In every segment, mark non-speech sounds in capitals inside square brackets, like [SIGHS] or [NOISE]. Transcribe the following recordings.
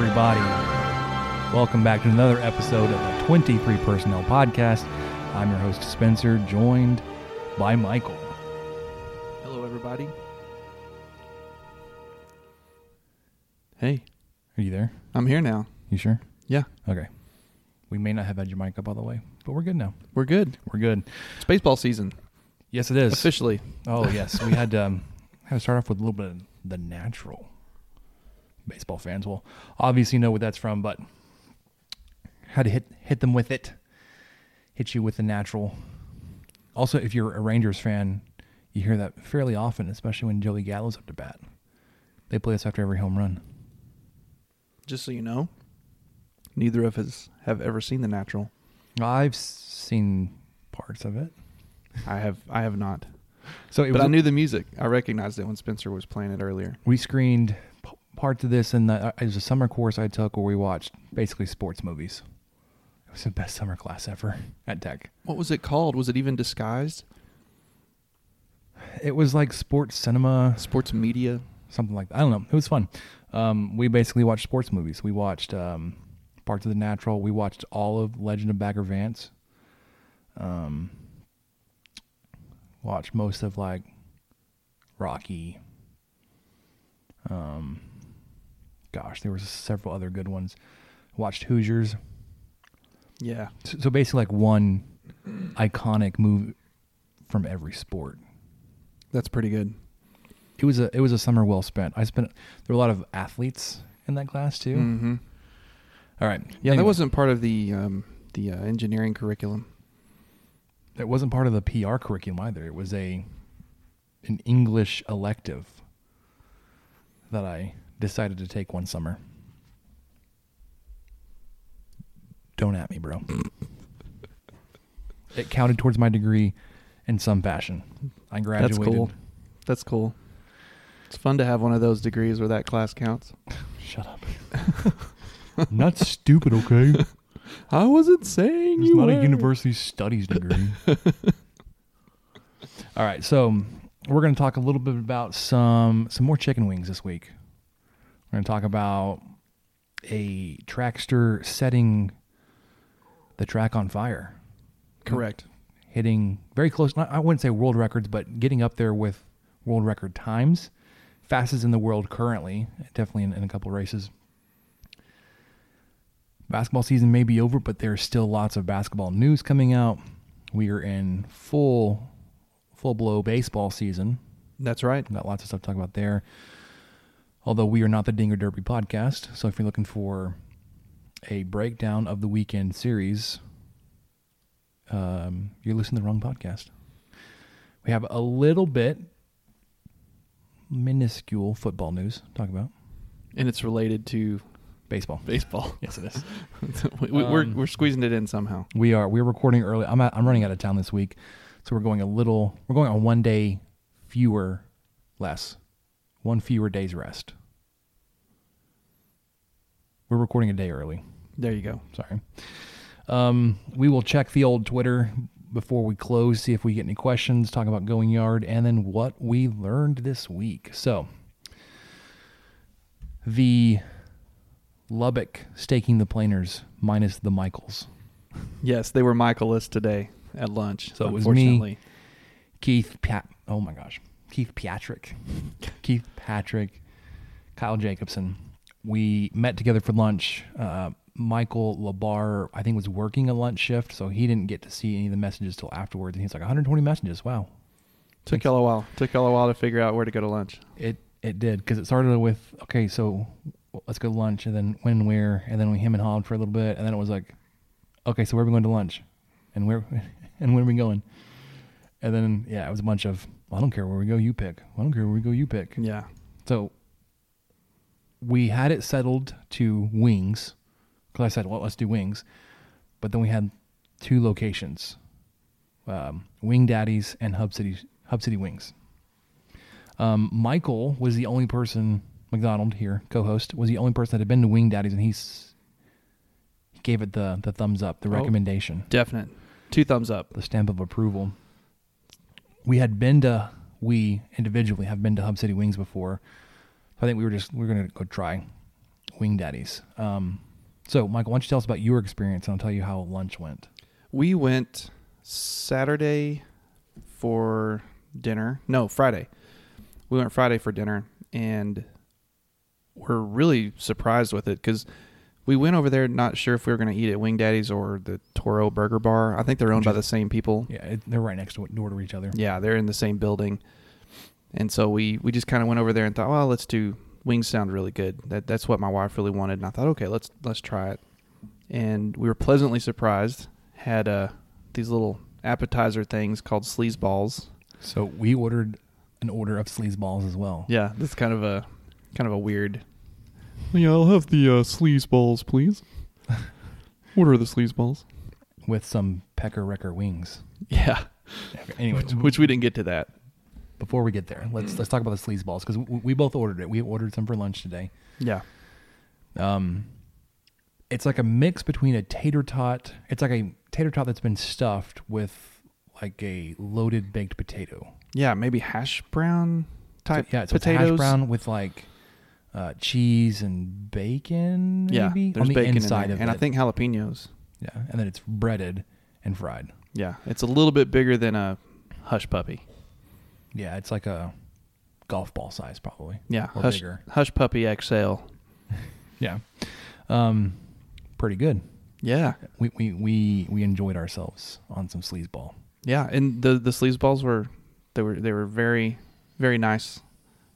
Everybody? Welcome back to another episode of the 23 Personnel Podcast. I'm your host, Spencer, joined by Michael. Hello, everybody. Hey, Are you there? I'm here now. You sure? Yeah, Okay. We may not have had your mic up all the way, but we're good now. we're good. We're good. It's baseball season Yes, it is. officially. Oh, yes. We had um, had to start off with a little bit of the natural. Baseball fans will obviously know what that's from, but how to hit hit them with it. Hit you with the natural. Also, if you're a Rangers fan, you hear that fairly often, especially when Joey Gallo's up to bat. They play us after every home run. Just so you know, neither of us have ever seen The Natural. I've seen parts of it. I have. I have not. So it But was, I knew the music. I recognized it when Spencer was playing it earlier. we screened parts of this, and it was a summer course I took where we watched basically sports movies. It was the best summer class ever [LAUGHS] at Tech. What was it called? Was it even disguised? It was like sports cinema, Sports media. something like that. I don't know. It was fun. Um, we basically watched sports movies. We watched um, parts of The Natural. We watched all of Legend of Bagger Vance. Um, watched most of like Rocky. Um, gosh, there were several other good ones. Watched Hoosiers. Yeah. So, so basically, like one iconic move from every sport. That's pretty good. It was a it was a summer well spent. I spent there were a lot of athletes in that class too. Mm-hmm. All right, Yeah, that wasn't part of the um, the uh, engineering curriculum. it wasn't part of the PR curriculum either. It was a an English elective that I decided to take one summer. Don't at me, bro. it counted towards my degree in some fashion. I graduated. That's cool. That's cool. It's fun to have one of those degrees where that class counts. [LAUGHS] Shut up. [LAUGHS] Not stupid, okay? [LAUGHS] I wasn't saying It's you not a university studies degree. All right, so we're going to talk a little bit about some some more chicken wings this week. We're going to talk about a trackster setting the track on fire, Correct. hitting very close. I wouldn't say world records, but getting up there with world record times. Fastest in the world currently, definitely in, in a couple races. Basketball season may be over, but there's still lots of basketball news coming out. We are in full full blow baseball season. That's right. Got lots of stuff to talk about there. Although we are not the Dinger Derby podcast, so if you're looking for a breakdown of the weekend series, um, you're listening to the wrong podcast. We have a little bit minuscule football news to talk about. And it's related to Baseball. baseball. [LAUGHS] Yes, it is. [LAUGHS] we, we're Um, we're squeezing it in somehow. We are. We're recording early. I'm at, I'm running out of town this week, so we're going a little. We're going on one day fewer, less, one fewer day's rest. We're recording a day early. There you go. Sorry. Um, we will check the old Twitter before we close, see if we get any questions, talk about going yard, and then what we learned this week. So, the Lubbock staking the planers minus the Michaels. Yes, they were Michaelis today at lunch. So it was me. Keith Pat. Oh my gosh, Keith Patrick, [LAUGHS] Keith Patrick, Kyle Jacobson. We met together for lunch. Uh, Michael Labar, I think, was working a lunch shift, so he didn't get to see any of the messages till afterwards. And he's like, 120 messages. Wow. Took y'all a while. Took y'all a while to figure out where to go to lunch. It it did because it started with okay, so let's go to lunch, and then when and where, and then we him and hawed for a little bit, and then it was like, okay, so where are we going to lunch, and where [LAUGHS] and when are we going, and then yeah, it was a bunch of I don't care where we go, you pick. I don't care where we go, you pick. Yeah. So we had it settled to wings because I said, well, let's do wings, but then we had two locations, um, Wing Daddies and Hub City Hub City Wings. Um, Michael was the only person, McDonald here, co-host, was the only person that had been to Wing Daddies, and he's he gave it the the thumbs up, the Oh. recommendation, Definite. Two thumbs up. the stamp of approval. We had been to we individually have been to Hub City Wings before. So I think we were just we are gonna go try Wing Daddies. Um, so Michael, why don't you tell us about your experience, and I'll tell you how lunch went. We went Saturday for dinner. No, Friday. We went Friday for dinner, and we're really surprised with it because we went over there not sure if we were going to eat at Wing Daddy's or the Toro Burger Bar. I think they're owned by the same people. Yeah, they're right next to door to each other. Yeah, they're in the same building. And so we we just kind of went over there and thought, well, let's do wings. Sound really good. That that's what my wife really wanted. And I thought, okay, let's let's try it. And we were pleasantly surprised. Had uh these little appetizer things called sleaze balls. So we ordered an order of sleaze balls as well. Yeah, that's kind of a kind of a weird. Yeah, I'll have the uh, sleaze balls, please. [LAUGHS] Order the sleaze balls. with some pecker wrecker wings. Yeah, Anyway, which, which we didn't get to that. Before we get there, let's let's talk about the sleaze balls because we, we both ordered it. We ordered some for lunch today. Yeah, Um, it's like a mix between a tater tot. It's like a tater tot that's been stuffed with like a loaded baked potato. yeah, maybe hash brown type So, yeah, so potatoes. it's hash brown with like uh, cheese and bacon. Yeah, maybe there's on the bacon inside in of and it. And I think jalapenos. yeah, and then it's breaded and fried. Yeah, it's a little bit bigger than a hush puppy. Yeah, it's like a golf ball size probably. Yeah, or hush, bigger. hush puppy XL. [LAUGHS] Yeah, um, pretty good. Yeah, We we we we enjoyed ourselves on some sleaze ball. yeah, and the the sleaze balls were they were they were very very nice,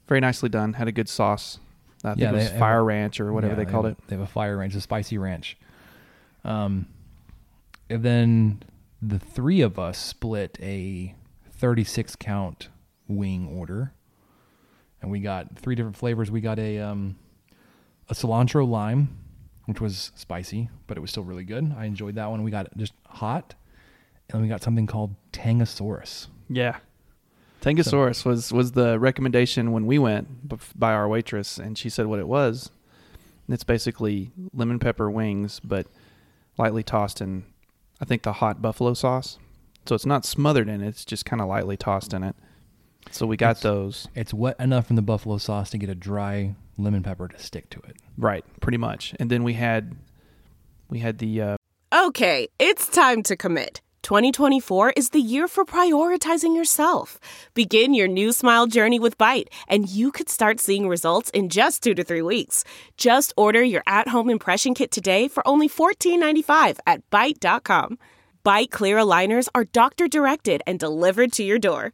very nicely done. Had a good sauce. I think Yeah, it was they- fire ranch or whatever Yeah, they called have, it. They have a fire ranch, a spicy ranch. Um, and then the three of us split a 36 count wing order, and we got three different flavors. We got a um, a cilantro lime, which was spicy, but it was still really good. I enjoyed that one. We got it just hot, and then we got something called Tangosaurus. Yeah. Tangosaurus was was the recommendation when we went by our waitress, and she said what it was. And it's basically lemon pepper wings, but lightly tossed in, I think the hot buffalo sauce. So it's not smothered in it; it's just kind of lightly tossed in it. So we got It's- those It's wet enough in the buffalo sauce to get a dry lemon pepper to stick to it. right, pretty much. And then we had we had the uh, Okay, it's time to commit. 2024 is the year for prioritizing yourself. Begin your new smile journey with Byte, and you could start seeing results in just two to three weeks. Just order your at home impression kit today for only $14.95 at Byte.com. Byte Clear aligners are doctor directed and delivered to your door.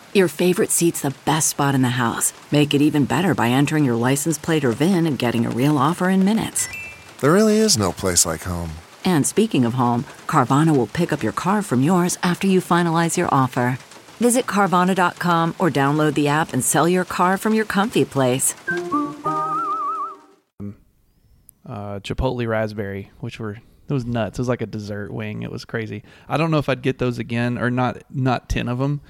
Your favorite seat's the best spot in the house. Make it even better by entering your license plate or VIN and getting a real offer in minutes. There really is no place like home. And speaking of home, Carvana will pick up your car from yours after you finalize your offer. Visit Carvana.com or download the app and sell your car from your comfy place. uh, chipotle raspberry, which were it was nuts. It was like a dessert wing. It was crazy. I don't know if I'd get those again or not. Not ten of them.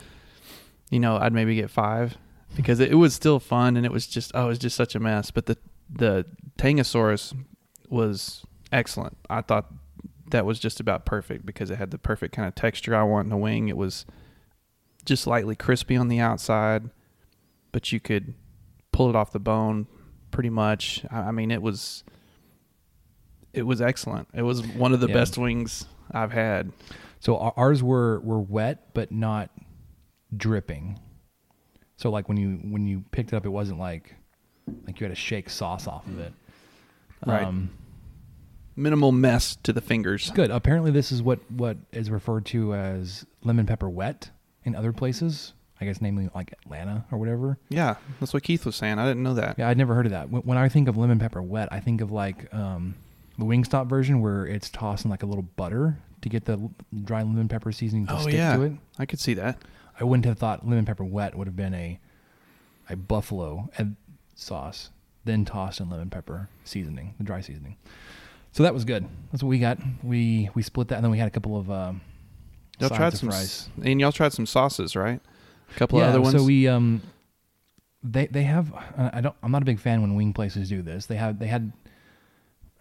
You know, I'd maybe get five because it, it was still fun and it was just oh, it was just such a mess. But the the Tangosaurus was excellent. I thought that was just about perfect because it had the perfect kind of texture I want in a wing. It was just slightly crispy on the outside, but you could pull it off the bone pretty much. I, I mean, it was it was excellent. It was one of the Yeah. best wings I've had. So ours were were wet but not dripping. So like when you when you picked it up, it wasn't like like you had to shake sauce off of it. Right. Um, Minimal mess to the fingers. good. Apparently, this is what what is referred to as lemon pepper wet in other places. I guess, namely like Atlanta or whatever. Yeah, that's what Keith was saying. I didn't know that. Yeah, I'd never heard of that. When, when I think of lemon pepper wet, I think of like um, the Wingstop version where it's tossed in like a little butter to get the dry lemon pepper seasoning to Oh stick yeah, to it. I could see that. I wouldn't have thought lemon pepper wet would have been a a buffalo ed- sauce, then tossed in lemon pepper seasoning, the dry seasoning. So that was good. That's what we got. We we split that, and then we had a couple of um, Y'all tried some, fries. and y'all tried some sauces, right? A couple yeah, of other ones. So we um, they they have. I don't. I'm not a big fan when wing places do this. They have they had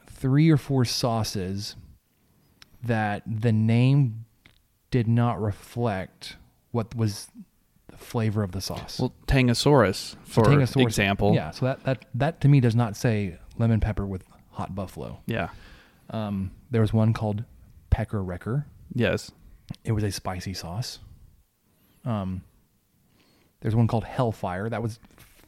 three or four sauces that the name did not reflect what was the flavor of the sauce. well, Tangosaurus, So for Tangosaurus- example. Yeah, so that, that that to me does not say lemon pepper with hot buffalo. Yeah. Um, there was one called Pecker Wrecker. Yes. It was a spicy sauce. Um, there's one called Hellfire. That was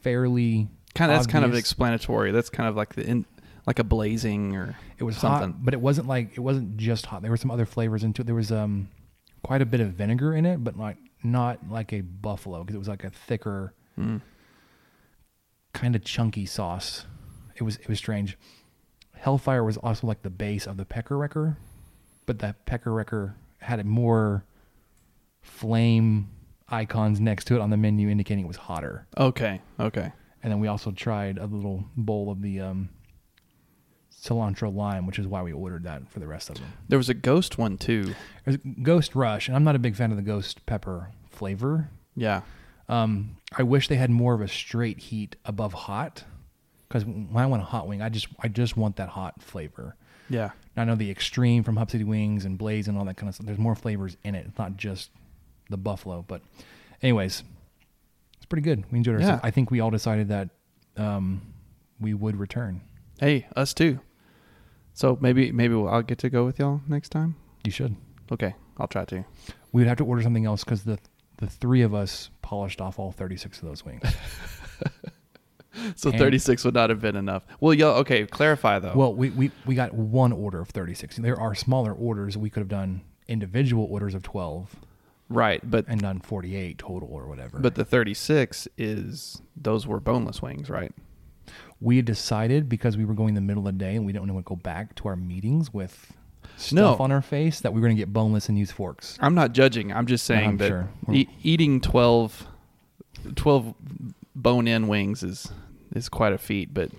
fairly Kind of. That's kind of explanatory. That's kind of like the in, like a blazing or It was something. hot, but it wasn't like it wasn't just hot. There were some other flavors into it. There was um quite a bit of vinegar in it, but like not like a buffalo because it was like a thicker, Mm. kind of chunky sauce. It was it was strange. Hellfire was also like the base of the Pecker Wrecker, but that Pecker Wrecker had a more flame icons next to it on the menu indicating it was hotter. Okay. Okay. And then we also tried a little bowl of the um, cilantro lime, which is why we ordered that for the rest of them. There was a ghost one too. There's Ghost Rush, and I'm not a big fan of the ghost pepper flavor. Yeah. Um, I wish they had more of a straight heat above hot, because when I want a hot wing, I just I just want that hot flavor. Yeah. I know the extreme from Hub City Wings and Blaze and all that kind of stuff. There's more flavors in it. It's not just the buffalo. But, anyways, it's pretty good. We enjoyed ourselves. Yeah. I think we all decided that um, we would return. Hey, us too. So maybe maybe I'll get to go with y'all next time. You should. Okay, I'll try to. We would have to order something else because the the three of us polished off all 36 of those wings. [LAUGHS] So And- 36 would not have been enough. Well, y'all okay, clarify though. well, we, we, we got one order of 36. There are smaller orders. We could have done individual orders of 12 right, but and done 48 total or whatever. but the 36 is those were boneless wings, right? We had decided because we were going in the middle of the day and we didn't want to go back to our meetings with stuff No. on our face that we were going to get boneless and use forks. I'm not judging. I'm just saying I'm that sure. e- eating 12 12 bone-in wings is is quite a feat, but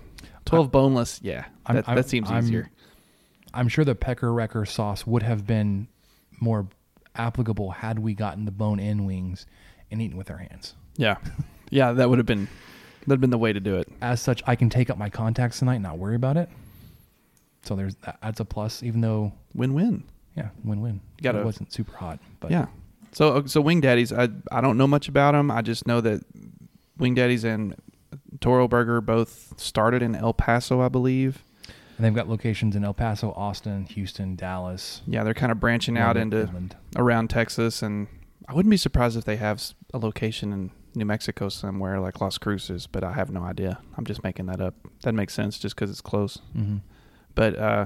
12 boneless, yeah. I'm- That, I'm- that seems easier. I'm sure the Pecker Wrecker sauce would have been more applicable had we gotten the bone-in wings and eaten with our hands. Yeah. Yeah, that would have been that'd been the way to do it. As such, I can take up my contacts tonight and not worry about it. So there's that- that's a plus, even though Win-win. yeah, win-win. Gotta- it wasn't super hot, but yeah. So uh, so Wing Daddies, I I don't know much about them. I just know that Wing Daddies and Toro Burger both started in El Paso, I believe. And they've got locations in El Paso, Austin, Houston, Dallas, Yeah, they're kind of branching out Lubbock, into Midland. around Texas, and I wouldn't be surprised if they have s- a location in New Mexico somewhere like Las Cruces, but I have no idea. I'm just making that up. That makes sense just because it's close. Mhm. But uh,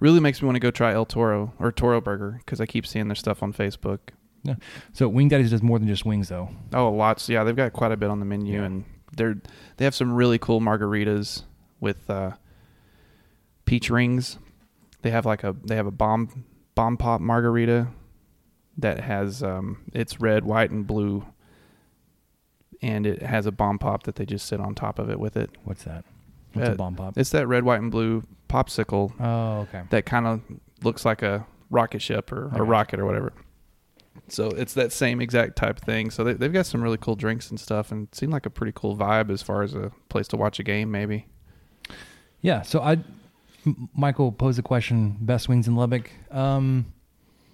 really makes me want to go try El Toro or Toro Burger because I keep seeing their stuff on Facebook. Yeah. So Wing Daddies does more than just wings, though. Oh, lots. Yeah, they've got quite a bit on the menu, Yeah. and they're they have some really cool margaritas with uh, peach rings. They have like a they have a bomb bomb pop margarita that has um, it's red, white, and blue, and it has a bomb pop that they just sit on top of it with it. What's that? What's Uh, a bomb pop? It's that red, white, and blue popsicle Oh, okay. that kind of looks like a rocket ship or I a rocket or whatever. So it's that same exact type thing. So they, they've got some really cool drinks and stuff, and it seemed like a pretty cool vibe as far as a place to watch a game, maybe. Yeah. So I, Michael posed a question: best wings in Lubbock. Um,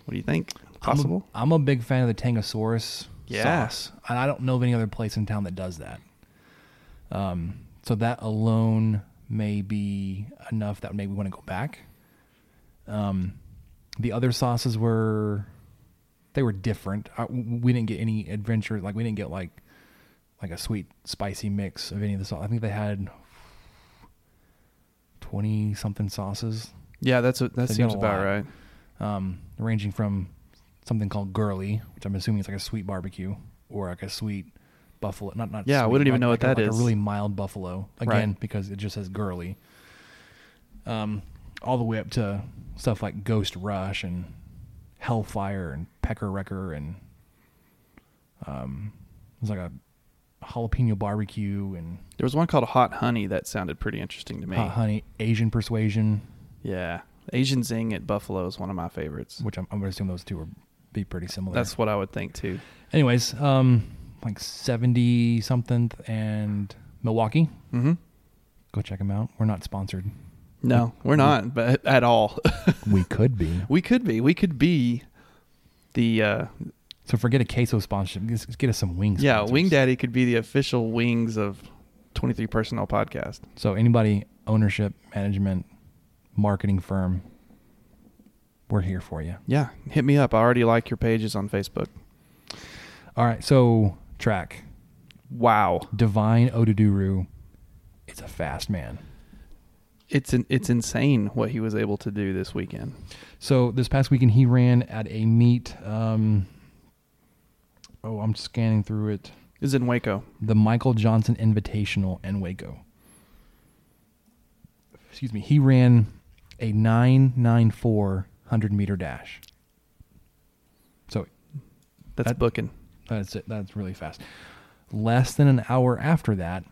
What do you think? I'm a- Possible? I'm a, big fan of the Tangosaurus Yeah. sauce, and I don't know of any other place in town that does that. Um, so that alone may be enough that make me want to go back. Um, the other sauces were they were different. I, we didn't get any adventure like we didn't get like like a sweet spicy mix of any of the sauce. I think they had twenty something sauces yeah, that's a, that They seems about lot. right. um, ranging from something called girly, which I'm assuming is like a sweet barbecue, or like a sweet buffalo. Not not. Yeah, I sweet, wouldn't even like- know like what a, that like is. A really mild buffalo. Again, Right. because it just says girly. Um, all the way up to stuff like Ghost Rush and Hellfire and Pecker Wrecker and um, it was like a jalapeno barbecue and There was one called Hot Honey that sounded pretty interesting to me. hot honey Asian persuasion, Yeah. Asian Zing at Buffalo is one of my favorites. which I'm, I'm gonna assume those two would be pretty similar. That's what I would think too. Anyways, um, like seventy something and Milwaukee. Mm-hmm. Go check them out. We're not sponsored. No, we're not, but at all. [LAUGHS] We could be. we could be. We could be the uh, So forget a queso sponsorship. Just get us some wings. yeah. sponsors. Wing Daddy could be the official wings of Twenty Three Personnel Podcast. So anybody ownership, management, marketing firm, we're here for you. Yeah, hit me up. I already like your pages on Facebook. All right. So track Wow, Divine Oduduru. It's a fast man. it's an, it's insane what he was able to do this weekend. So this past weekend he ran at a meet. Um, oh, I'm scanning through it. Is in Waco. the Michael Johnson Invitational in Waco. Excuse me. He ran a 994 100 meter dash. So That's That- booking. that's it. That's really fast. Less than an hour after that,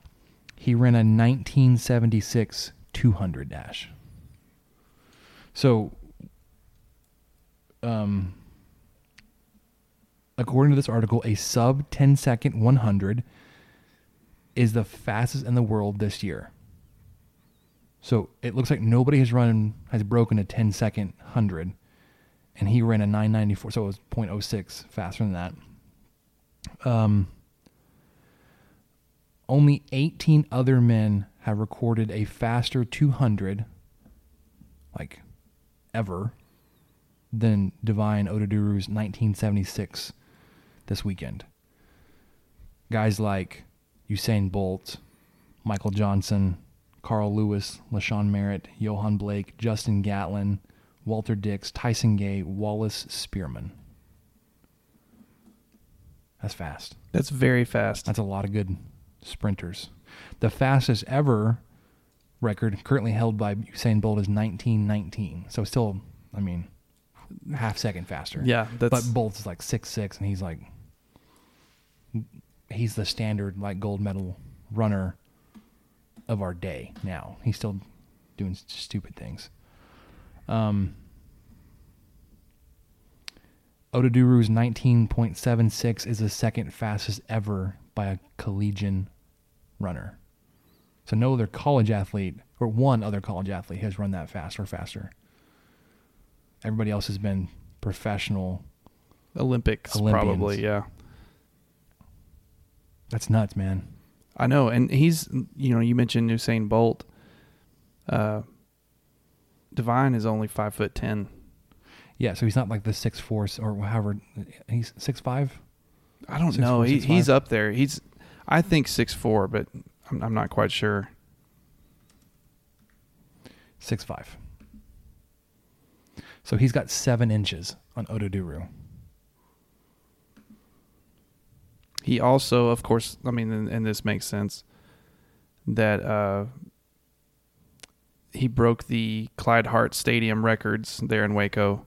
he ran a 1976 200 dash. So, um, according to this article, a sub 10 second 100 is the fastest in the world this year. So it looks like nobody has run has broken a 10 second 100 and he ran a 994 so it was 0.06 faster than that. Um only 18 other men have recorded a faster 200 like ever than Divine Oduduru's 1976 this weekend. Guys like Usain Bolt, Michael Johnson, Carl Lewis, LaShawn Merritt, Yohan Blake, Justin Gatlin, Walter Dix, Tyson Gay, Wallace Spearmon. That's fast. That's very fast. That's a lot of good sprinters. The fastest ever record currently held by Usain Bolt is 1919. So still, I mean, half second faster. Yeah, that's- but Bolt's like six six, and he's like, he's the standard like gold medal runner of our day now. He's still doing stupid things. Um, Oduduru's 19.76 is the second fastest ever by a collegian runner. So no other college athlete or one other college athlete has run that fast or faster. Everybody else has been professional. Olympics, Olympians. probably. Yeah. That's nuts, man. I know, and he's you know you mentioned Usain Bolt. Uh, Divine is only five foot ten. Yeah, so he's not like the six four or however he's six five. I don't Six know. four, he, six he's up there. He's I think six four, but I'm, I'm not quite sure. Six five. So he's got seven inches on Oduduru. He also, of course, I mean, and, and this makes sense that uh, he broke the Clyde Hart Stadium records there in Waco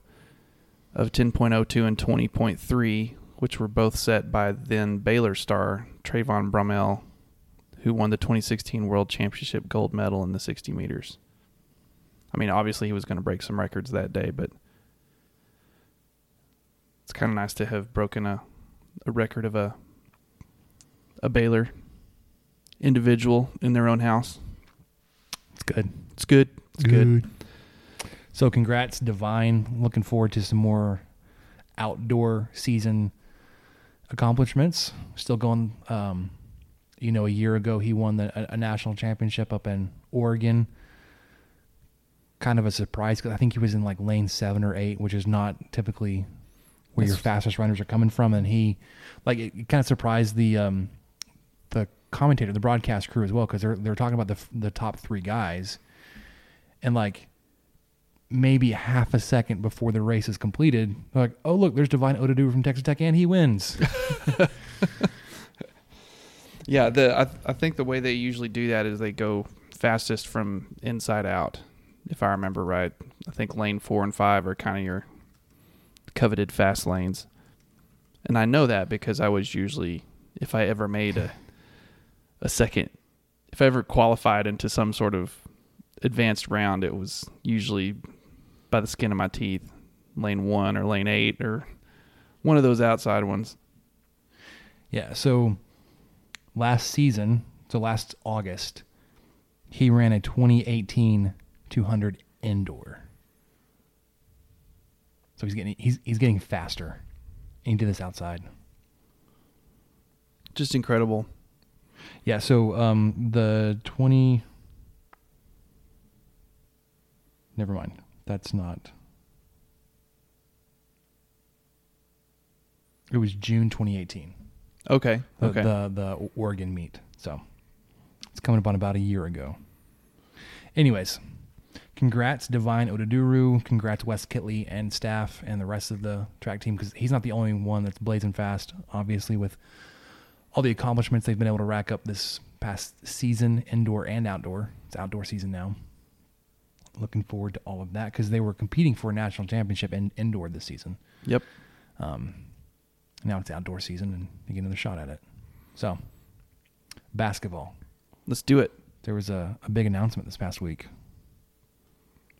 of 10.02 and 20.3, which were both set by then Baylor star Trayvon Bromell, who won the 2016 World Championship gold medal in the 60 meters. I mean, obviously he was going to break some records that day, but it's kind of nice to have broken a, a record of a a Baylor individual in their own house. It's good. It's good. It's good. So congrats, Divine. Looking forward to some more outdoor season accomplishments. Still going. Um, you know, a year ago he won the, a, a national championship up in Oregon. Kind of a surprise because I think he was in like lane seven or eight, which is not typically where your fastest runners are coming from. And he, like, it, it kind of surprised the um, the commentator, the broadcast crew as well, because they're they're talking about the the top three guys, and like maybe half a second before the race is completed, they're like, oh look, there's Divine Ododu from Texas Tech, and he wins. [LAUGHS] Yeah, the I, I think the way they usually do that is they go fastest from inside out. If I remember right, I think lane four and five are kind of your coveted fast lanes, and I know that because I was usually if I ever made a a second, if I ever qualified into some sort of advanced round, it was usually by the skin of my teeth, lane one or lane eight or one of those outside ones. Yeah, so last season, so last August, he ran a 2018 200 indoor. So he's getting he's he's getting faster into this outside. Just incredible. Yeah, so um the 20 Never mind. That's not It was June 2018. Okay. the, Okay. the the Oregon meet. So it's coming up on about a year ago. Anyways, congrats Divine Oduduru, congrats Wes Kittley and staff and the rest of the track team because he's not the only one that's blazing fast. Obviously, with all the accomplishments they've been able to rack up this past season, indoor and outdoor. It's outdoor season now. Looking forward to all of that because they were competing for a national championship in indoor this season. Yep. Now it's outdoor season and they get another shot at it. So, basketball. Let's do it. There was a, a big announcement this past week.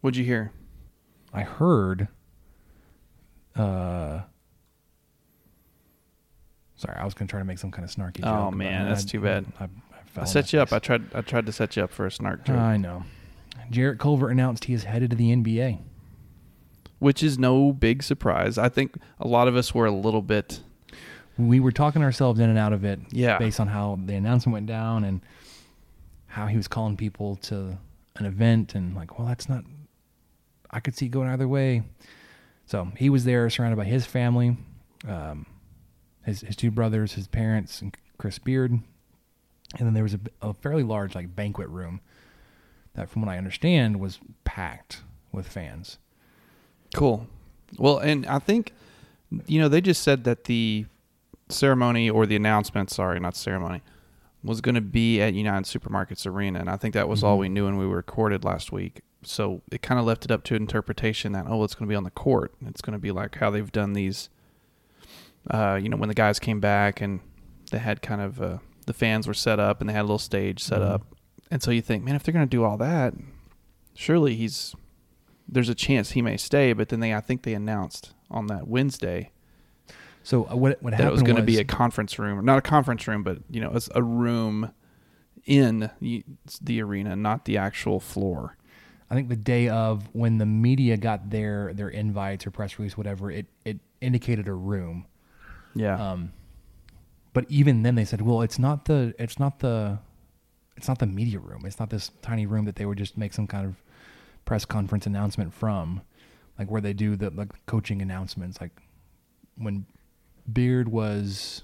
What'd you hear? I heard. Uh, sorry, I was gonna try to make some kind of snarky. Oh, joke, but man, that's I- too bad. I, I, I set you up. face. I tried. I tried to set you up for a snark joke, I know. Jarrett Culver announced he is headed to the NBA. which is no big surprise. I think a lot of us were a little bit. We were talking ourselves in and out of it, Yeah. based on how the announcement went down and how he was calling people to an event, and like, well, that's not. I could see it going either way. So he was there, surrounded by his family, um, his his two brothers, his parents, and Chris Beard, and then there was a, a fairly large like banquet room that, from what I understand, was packed with fans. Cool. Well, and I think you know they just said that the ceremony or the announcement, sorry, not ceremony, was going to be at United Supermarkets Arena, and I think that was all mm-hmm. we knew when we were recorded last week. So it kind of left it up to interpretation that oh, it's going to be on the court. It's going to be like how they've done these. Uh, you know, when the guys came back and they had kind of uh, the fans were set up and they had a little stage set Mhm. up, and so you think, man, if they're going to do all that, surely he's there's a chance he may stay. But then they, I think they announced on that Wednesday So uh, what what happened it was going to be a conference room, not a conference room, but you know, it's a room in the- the arena, not the actual floor. I think the day of when the media got their their invites or press release, whatever, it it indicated a room. Yeah, Um, but even then, they said, "Well, it's not the it's not the it's not the media room. It's not this tiny room that they would just make some kind of press conference announcement from, like where they do the like coaching announcements, like when Beard was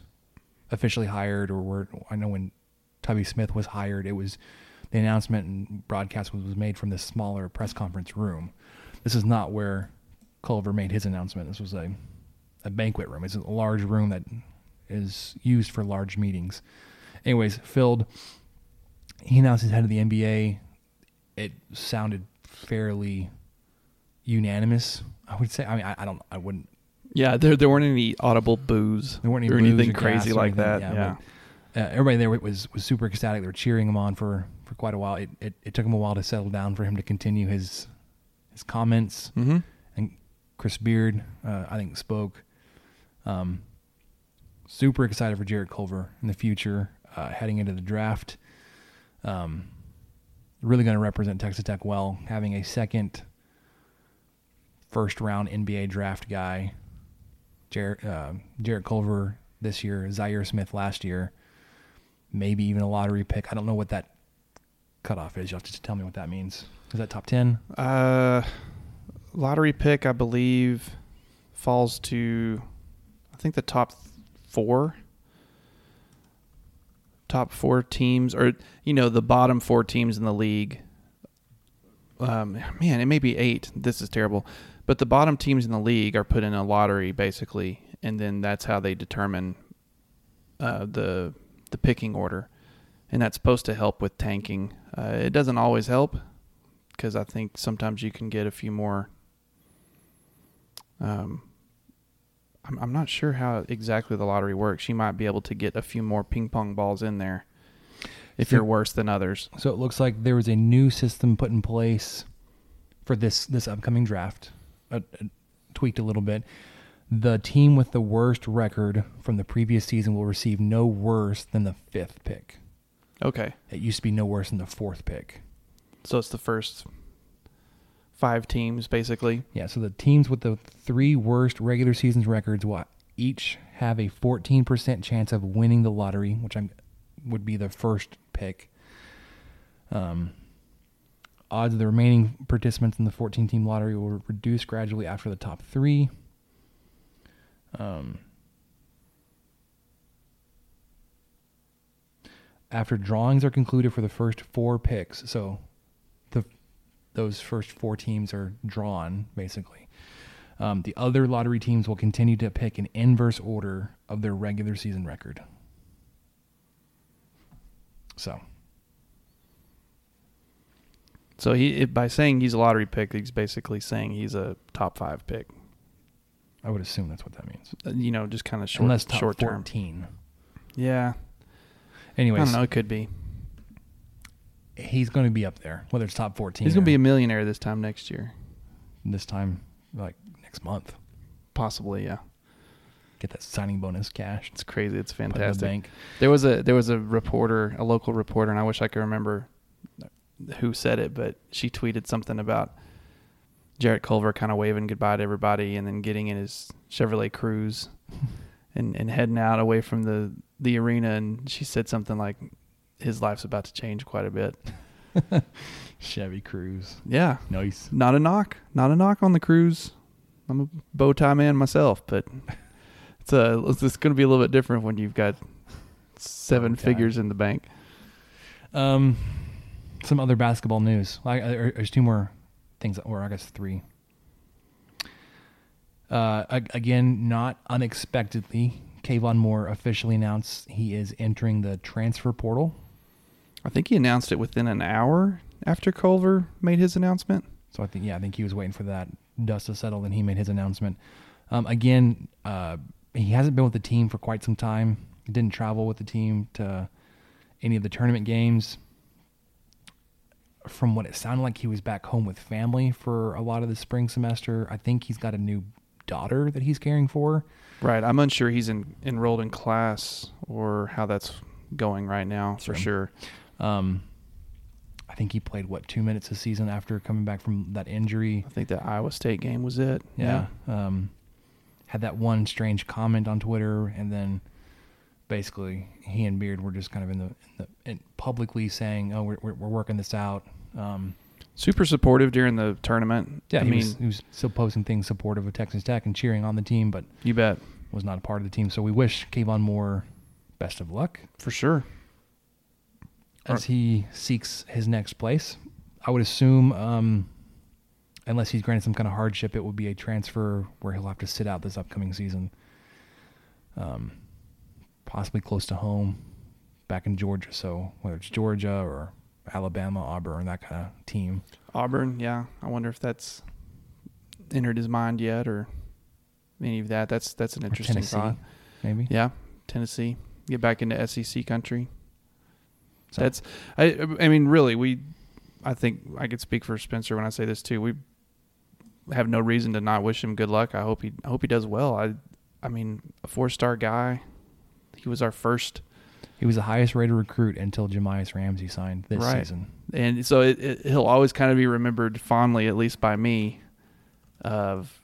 officially hired, or where I know when Tubby Smith was hired, it was the announcement and broadcast was, was made from this smaller press conference room. This is not where Culver made his announcement. This was a a banquet room. It's a large room that is used for large meetings. Anyways, filled. He announced his head of the NBA. It sounded fairly unanimous. I would say. I mean, I, I don't. I wouldn't. yeah. There there weren't any audible boos There weren't any anything crazy like anything, that. yeah, Yeah, but, uh, everybody there was was super ecstatic. They were cheering him on for for quite a while. It it, it took him a while to settle down for him to continue his his comments. mm-hmm. and Chris Beard, uh, I think, spoke. Um, super excited for Jarrett Culver in the future, uh, heading into the draft. Um, really going to represent Texas Tech well, having a second first round NBA draft guy. Jarrett, uh, Culver this year, Zhaire Smith last year, maybe even a lottery pick. I don't know what that cutoff is. You'll have to tell me what that means. Is that top 10? Uh, lottery pick, I believe, falls to, think the top four. Top four teams, or you know, the bottom four teams in the league. Um, man, it may be eight. This is terrible, but the bottom teams in the league are put in a lottery basically, and then that's how they determine uh, the the picking order, and that's supposed to help with tanking. Uh, it doesn't always help because I think sometimes you can get a few more. Um, I'm I'm not sure how exactly the lottery works. You might be able to get a few more ping pong balls in there if So- you're worse than others. So it looks like there was a new system put in place for this this upcoming draft, uh, uh, tweaked a little bit. The team with the worst record from the previous season will receive no worse than the fifth pick. Okay, It used to be no worse than the fourth pick. so it's the first five teams basically. Yeah, so the teams with the three worst regular seasons records will each have a 14% chance of winning the lottery, which I'm, would be the first pick. Um, odds of the remaining participants in the 14 team lottery will reduce gradually after the top three. Um, after drawings are concluded for the first four picks, so those first four teams are drawn basically. Um, the other lottery teams will continue to pick in inverse order of their regular season record. So So he by saying he's a lottery pick, he's basically saying he's a top five pick. I would assume that's what that means. Uh, You know, just kind of short Unless top short term. 14. Yeah, Anyways, I don't know. It could be. He's going to be up there, whether it's top 14. He's going to be a millionaire this time next year. this time, like next month. Possibly, yeah. Get that signing bonus cash. It's crazy. It's in the fantastic. bank. There was a there was a reporter, a local reporter, and I wish I could remember who said it, but she tweeted something about Jarrett Culver kind of waving goodbye to everybody and then getting in his Chevrolet Cruze [LAUGHS] and, and heading out away from the, the arena. And she said something like, his life's about to change quite a bit. [LAUGHS] Chevy Cruze. Yeah. Nice. Not a knock. Not a knock on the cruise. I'm a bow tie man myself, but it's a, it's, going to be a little bit different when you've got seven tie. figures in the bank. Um, some other basketball news. Like, uh, there's two more things, or I guess three. Uh, again, not unexpectedly, Khavon Moore officially announced he is entering the transfer portal. I think he announced it within an hour after Culver made his announcement. So I think, yeah, I think he was waiting for that dust to settle, and he made his announcement. Um, again, uh, he hasn't been with the team for quite some time. He didn't travel with the team to any of the tournament games. From what it sounded like, he was back home with family for a lot of the spring semester. I think he's got a new daughter that he's caring for. Right. I'm unsure he's in, enrolled in class or how that's going right now for Sure. Um, I think he played what two minutes a season after coming back from that injury. I think that Iowa State game was it. Yeah. Um, had that one strange comment on Twitter, and then basically he and Beard were just kind of in the, in the in publicly saying, "Oh, we're we're, we're working this out." Um, Super supportive during the tournament. yeah, I he mean, was he was still posting things supportive of Texas Tech and cheering on the team, but you bet. was not a part of the team. So we wish Khavon Moore best of luck For sure. As he seeks his next place. I would assume, um, unless he's granted some kind of hardship, it would be a transfer where he'll have to sit out this upcoming season. Um, possibly close to home, back in Georgia. So whether it's Georgia or Alabama, Auburn, that kind of team. Auburn, yeah. I wonder if that's entered his mind yet or any of that. That's that's an interesting thought. maybe. Yeah, Tennessee. Get back into SEC country. So- That's I I mean really we I think I could speak for Spencer when I say this too. We have no reason to not wish him good luck. I hope he I hope he does well. I I mean, a four-star guy. He was our first He was the highest rated recruit until Jahmi'us Ramsey signed this Right. season. and so it, it, he'll always kind of be remembered fondly at least by me of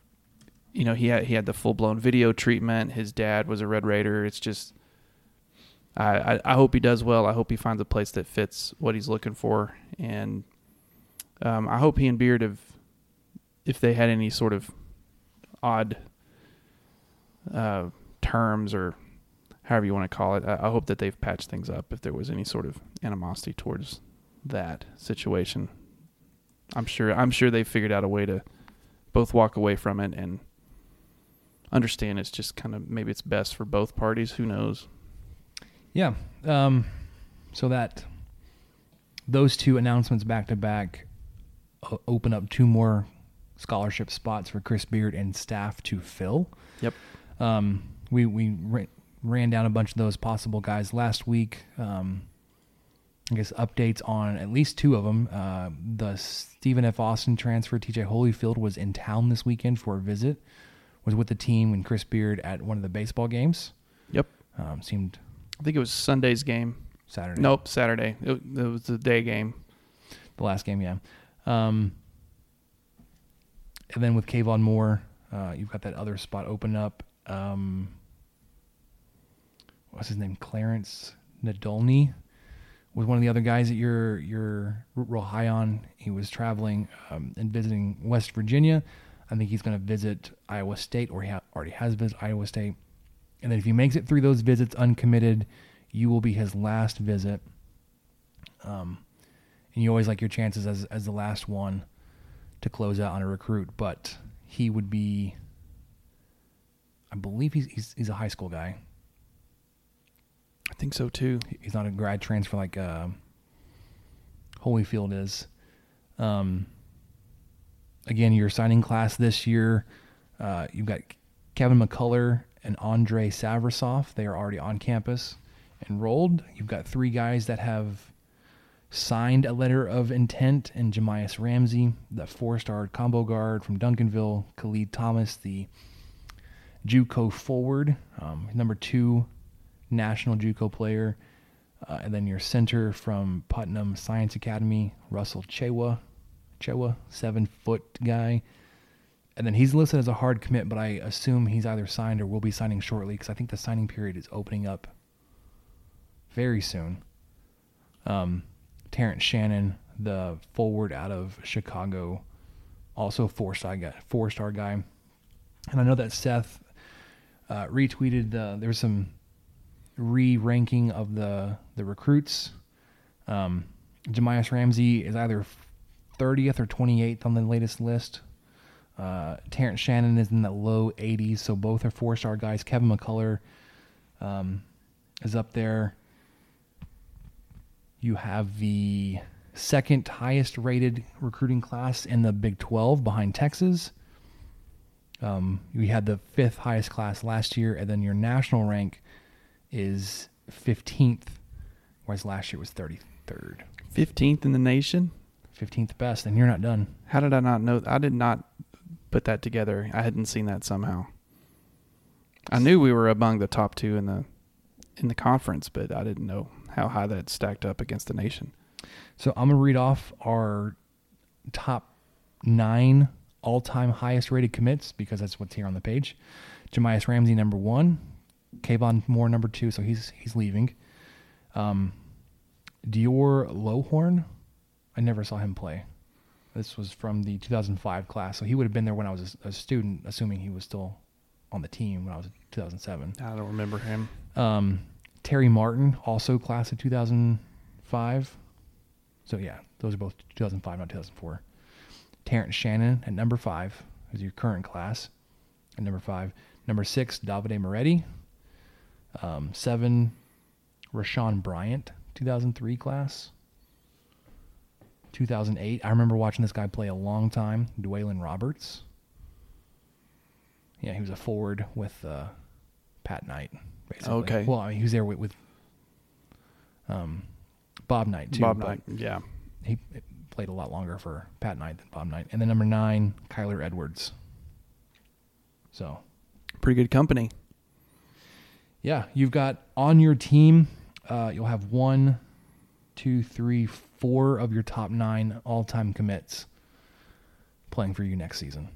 you know he had he had the full blown video treatment. His dad was a Red Raider. It's just I, I hope he does well. I hope he finds a place that fits what he's looking for, and um, I hope he and Beard have if they had any sort of odd uh, terms or however you want to call it. I, I hope that they've patched things up if there was any sort of animosity towards that situation. I'm sure I'm sure they figured out a way to both walk away from it and understand it's just kind of maybe it's best for both parties. Who knows? Yeah. Um, so that those two announcements back to back open up two more scholarship spots for Chris Beard and staff to fill. Yep. Um, we we ra- ran down a bunch of those possible guys last week. Um, I guess updates on at least two of them. Uh, the Stephen F. Austin transfer, TJ Holyfield, was in town this weekend for a visit. Was with the team and Chris Beard at one of the baseball games. Yep. Um, seemed I think it was Sunday's game. Saturday. Nope, Saturday. It, it was the day game. The last game, yeah. Um, and then with Khavon Moore, uh, you've got that other spot open up. Um, what's his name? Clarence Nadolny was one of the other guys that you're you're real high on. He was traveling um, and visiting West Virginia. I think he's going to visit Iowa State, or he ha- already has visited Iowa State. And then if he makes it through those visits uncommitted, you will be his last visit. Um, and you always like your chances as as the last one to close out on a recruit, but he would be. I believe he's he's, he's a high school guy. I think so too. He's not a grad transfer like uh, Holyfield is. Um, again, your signing class this year, uh, you've got Kevin McCullar and Andrei Savrasov. They are already on campus, enrolled. You've got three guys that have signed a letter of intent, and Jahmi'us Ramsey, the four-star combo guard from Duncanville, Khalid Thomas, the JUCO forward, um, number two national JUCO player, uh, and then your center from Putnam Science Academy, Russel Tchewa, Tchewa, seven foot guy. And then he's listed as a hard commit, but I assume he's either signed or will be signing shortly because I think the signing period is opening up very soon. Um, Terrence Shannon, the forward out of Chicago, also four star guy, four star guy. And I know that Seth uh, retweeted the there's some re-ranking of the the recruits. Um, Jahmi'us Ramsey is either 30th or 28th on the latest list. Uh, Terrence Shannon is in the low 80s, so both are four-star guys. Kevin McCullar um, is up there. You have the second highest rated recruiting class in the Big 12 behind Texas. Um, we had the fifth highest class last year, and then your national rank is 15th, whereas last year was 33rd. Fifteenth in the nation. 15th best, and you're not done. How did I not know? I did not put that together. I hadn't seen that somehow. I knew we were among the top two in the in the conference, but I didn't know how high that stacked up against the nation. So I'm gonna read off our top nine all-time highest rated commits because that's what's here on the page. Jahmi'us Ramsey number one, Khavon Moore number two, so he's he's leaving. Um, Dior Lowhorn, I never saw him play. This was from the 2005 class, so he would have been there when I was a, a student, assuming he was still on the team when I was in 2007. I don't remember him. Um, Terry Martin, also class of 2005. So yeah, those are both 2005, not 2004. Terrence Shannon at number five is your current class. At number five, number six, Davide Moretti. Um, seven, Rashawn Bryant, 2003 class. 2008, I remember watching this guy play a long time. D'walyn Roberts. Yeah, he was a forward with uh, Pat Knight. Basically. Okay. Well, I mean, he was there with, with um, Bob Knight too. Bob Knight. Yeah. He played a lot longer for Pat Knight than Bob Knight. And then number nine, Kyler Edwards. So Pretty good company. yeah, you've got on your team, uh, you'll have one, two, three, four of your top nine all time commits playing for you next season.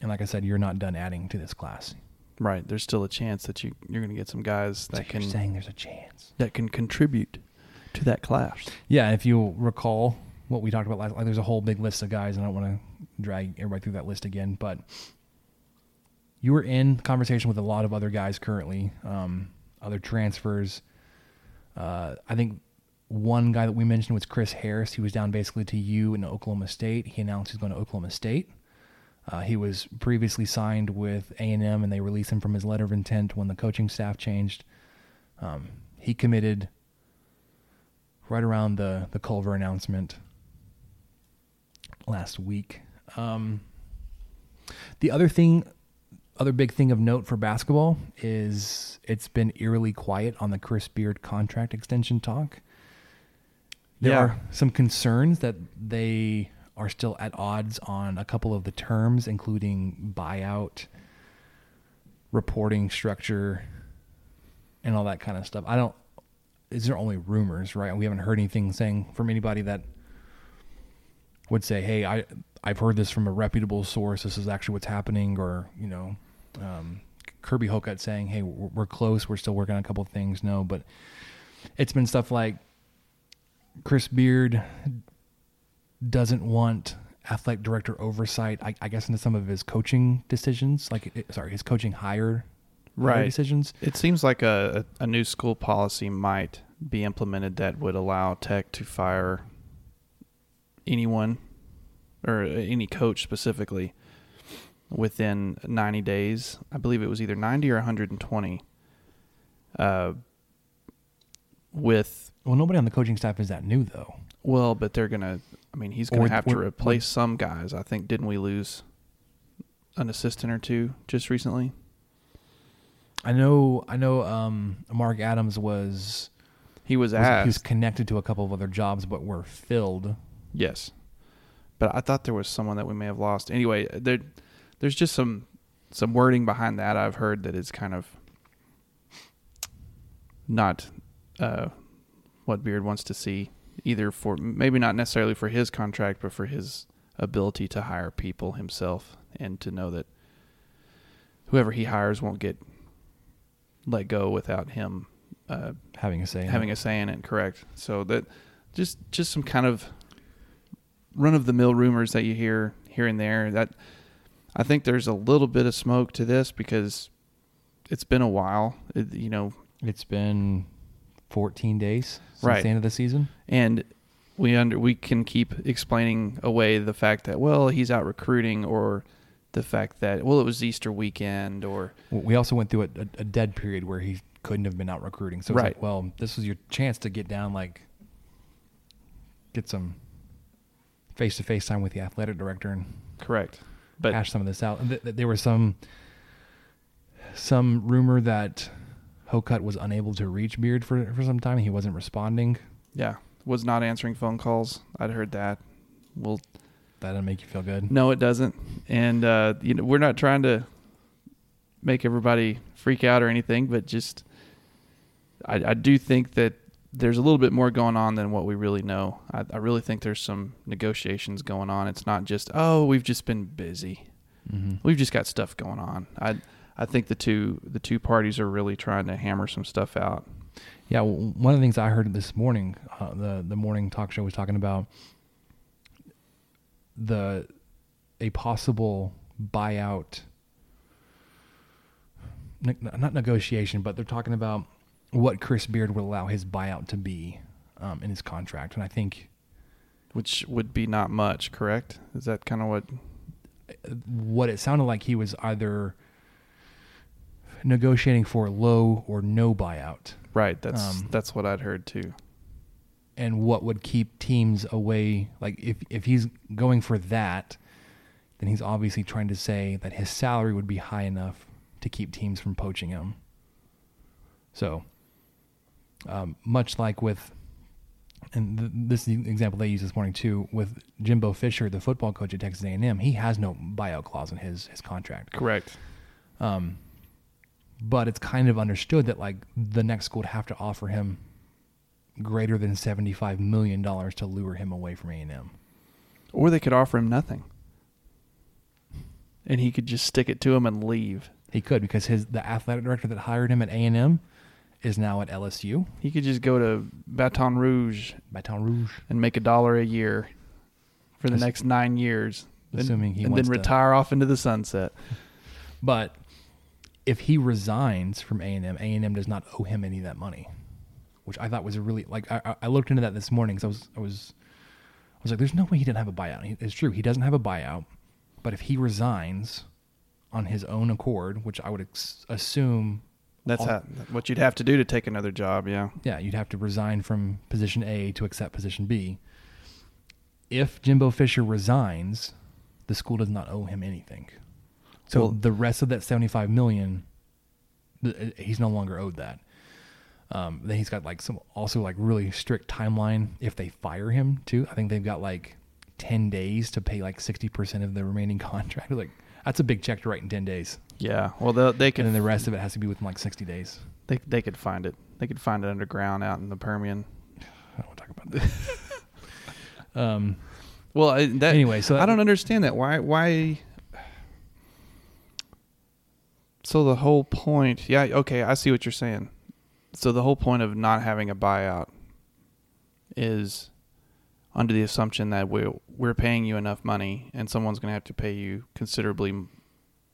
And like I said, you're not done adding to this class. Right. There's still a chance that you you're going to get some guys So that you're can saying there's a chance. that can contribute to that class. Yeah, if you'll recall what we talked about last, like there's a whole big list of guys, and I don't want to drag everybody through that list again, but you were in conversation with a lot of other guys currently, um, other transfers. Uh, I think one guy that we mentioned was Chris Harris. He was down basically to you in Oklahoma State. He announced he's going to Oklahoma State. Uh, he was previously signed with A and M, and they released him from his letter of intent when the coaching staff changed. Um, he committed right around the the Culver announcement last week. Um, the other thing, other big thing of note for basketball is it's been eerily quiet on the Chris Beard contract extension talk. There Yeah. are some concerns that they are still at odds on a couple of the terms, including buyout, reporting structure, and all that kind of stuff. I don't. These are only rumors, right? We haven't heard anything saying from anybody that would say, "Hey, I I've heard this from a reputable source. This is actually what's happening," or you know, um, Kirby Hocutt saying, "Hey, we're, close. We're still working on a couple of things." No, but it's been stuff like Chris Beard doesn't want athletic director oversight. I, I guess into some of his coaching decisions, like it- sorry, his coaching hire hire Right. decisions. It seems like a a new school policy might be implemented that would allow Tech to fire anyone or any coach specifically within 90 days. I believe it was either 90 or 120. Uh, with Well, nobody on the coaching staff is that new though. well, but they're gonna. I mean, he's gonna with- have to with- replace some guys. I think didn't we lose an assistant or two just recently? I know. I know. Um, Mark Adams was He was was, asked. he was connected to a couple of other jobs, but were filled. Yes, but I thought there was someone that we may have lost. Anyway, there, there's just some some wording behind that I've heard that is kind of not uh, what Beard wants to see, either for maybe not necessarily for his contract, but for his ability to hire people himself and to know that whoever he hires won't get let go without him uh, having a say. in having it. a say in it. Correct. So that just just some kind of run of the mill rumors that you hear here and there. That I think there's a little bit of smoke to this because it's been a while. It, you know, It's been 14 days since Right. the end of the season. and we under we can keep explaining away the fact that well he's out recruiting or the fact that well it was Easter weekend or We also went through a, a, a dead period where he couldn't have been out recruiting. So it's Right. like, well, this was your chance to get down, like, get some face to face time with the athletic director and correct, but hash some of this out. Th- th- there was some some rumor that Hocutt was unable to reach Beard for for some time. He wasn't responding. yeah was not answering phone calls. I'd heard that. Well, That didn't make you feel good. No, it doesn't. And uh, you know, we're not trying to make everybody freak out or anything, but just I, I do think that there's a little bit more going on than what we really know. I, I really think there's some negotiations going on. It's not just oh, we've just been busy. Mm-hmm. We've just got stuff going on. I I think the two the two parties are really trying to hammer some stuff out. Yeah, w- one of the things I heard this morning, uh, the the morning talk show was talking about the a possible buyout, ne- not negotiation, but they're talking about what Chris Beard would allow his buyout to be um, in his contract, and I think Which would be not much, correct? Is that kind of what? what it sounded like he was either negotiating for low or no buyout. Right. That's Um, that's what I'd heard too. and what would keep teams away like if if he's going for that then he's obviously trying to say that his salary would be high enough to keep teams from poaching him so um, much like with and th- this is the example they used this morning too with Jimbo Fisher the football coach at Texas A&M he has no buyout clause in his his contract Correct. um, but it's kind of understood that like the next school would have to offer him greater than seventy-five million dollars to lure him away from A and M. Or they could offer him nothing. and he could just stick it to him and leave. He could because his the athletic director that hired him at A and M is now at LSU, He could just go to Baton Rouge Baton Rouge. and make a dollar a year for the next nine years, Assuming he and then to- retire off into the sunset. [LAUGHS] But if he resigns from A and M, A and M does not owe him any of that money, which I thought was a really like I, I- I looked into that this morning because I was I was I was like, there's no way he didn't have a buyout. It's true, he doesn't have a buyout, but if he resigns on his own accord, which I would ex- assume, That's all- how, what you'd have to do to take another job. Yeah. yeah, you'd have to resign from position A to accept position B. If Jimbo Fisher resigns, the school does not owe him anything. So Well- the rest of that seventy-five million, he's no longer owed that. Um, then he's got like some also like really strict timeline if they fire him too. I think they've got like ten days to pay like sixty percent of the remaining [LAUGHS] contract. Like that's a big check to write in ten days, Yeah. Well, they they and then the rest of it has to be within like sixty days. they they could find it. They could find it underground out in the Permian. [SIGHS] I don't want to talk about that. [LAUGHS] um, Well, I, that Anyway, so I don't understand that. Why? Why? [SIGHS] So the whole point, yeah, okay, I see what you're saying. So the whole point of not having a buyout is under the assumption that we we're paying you enough money, and someone's going to have to pay you considerably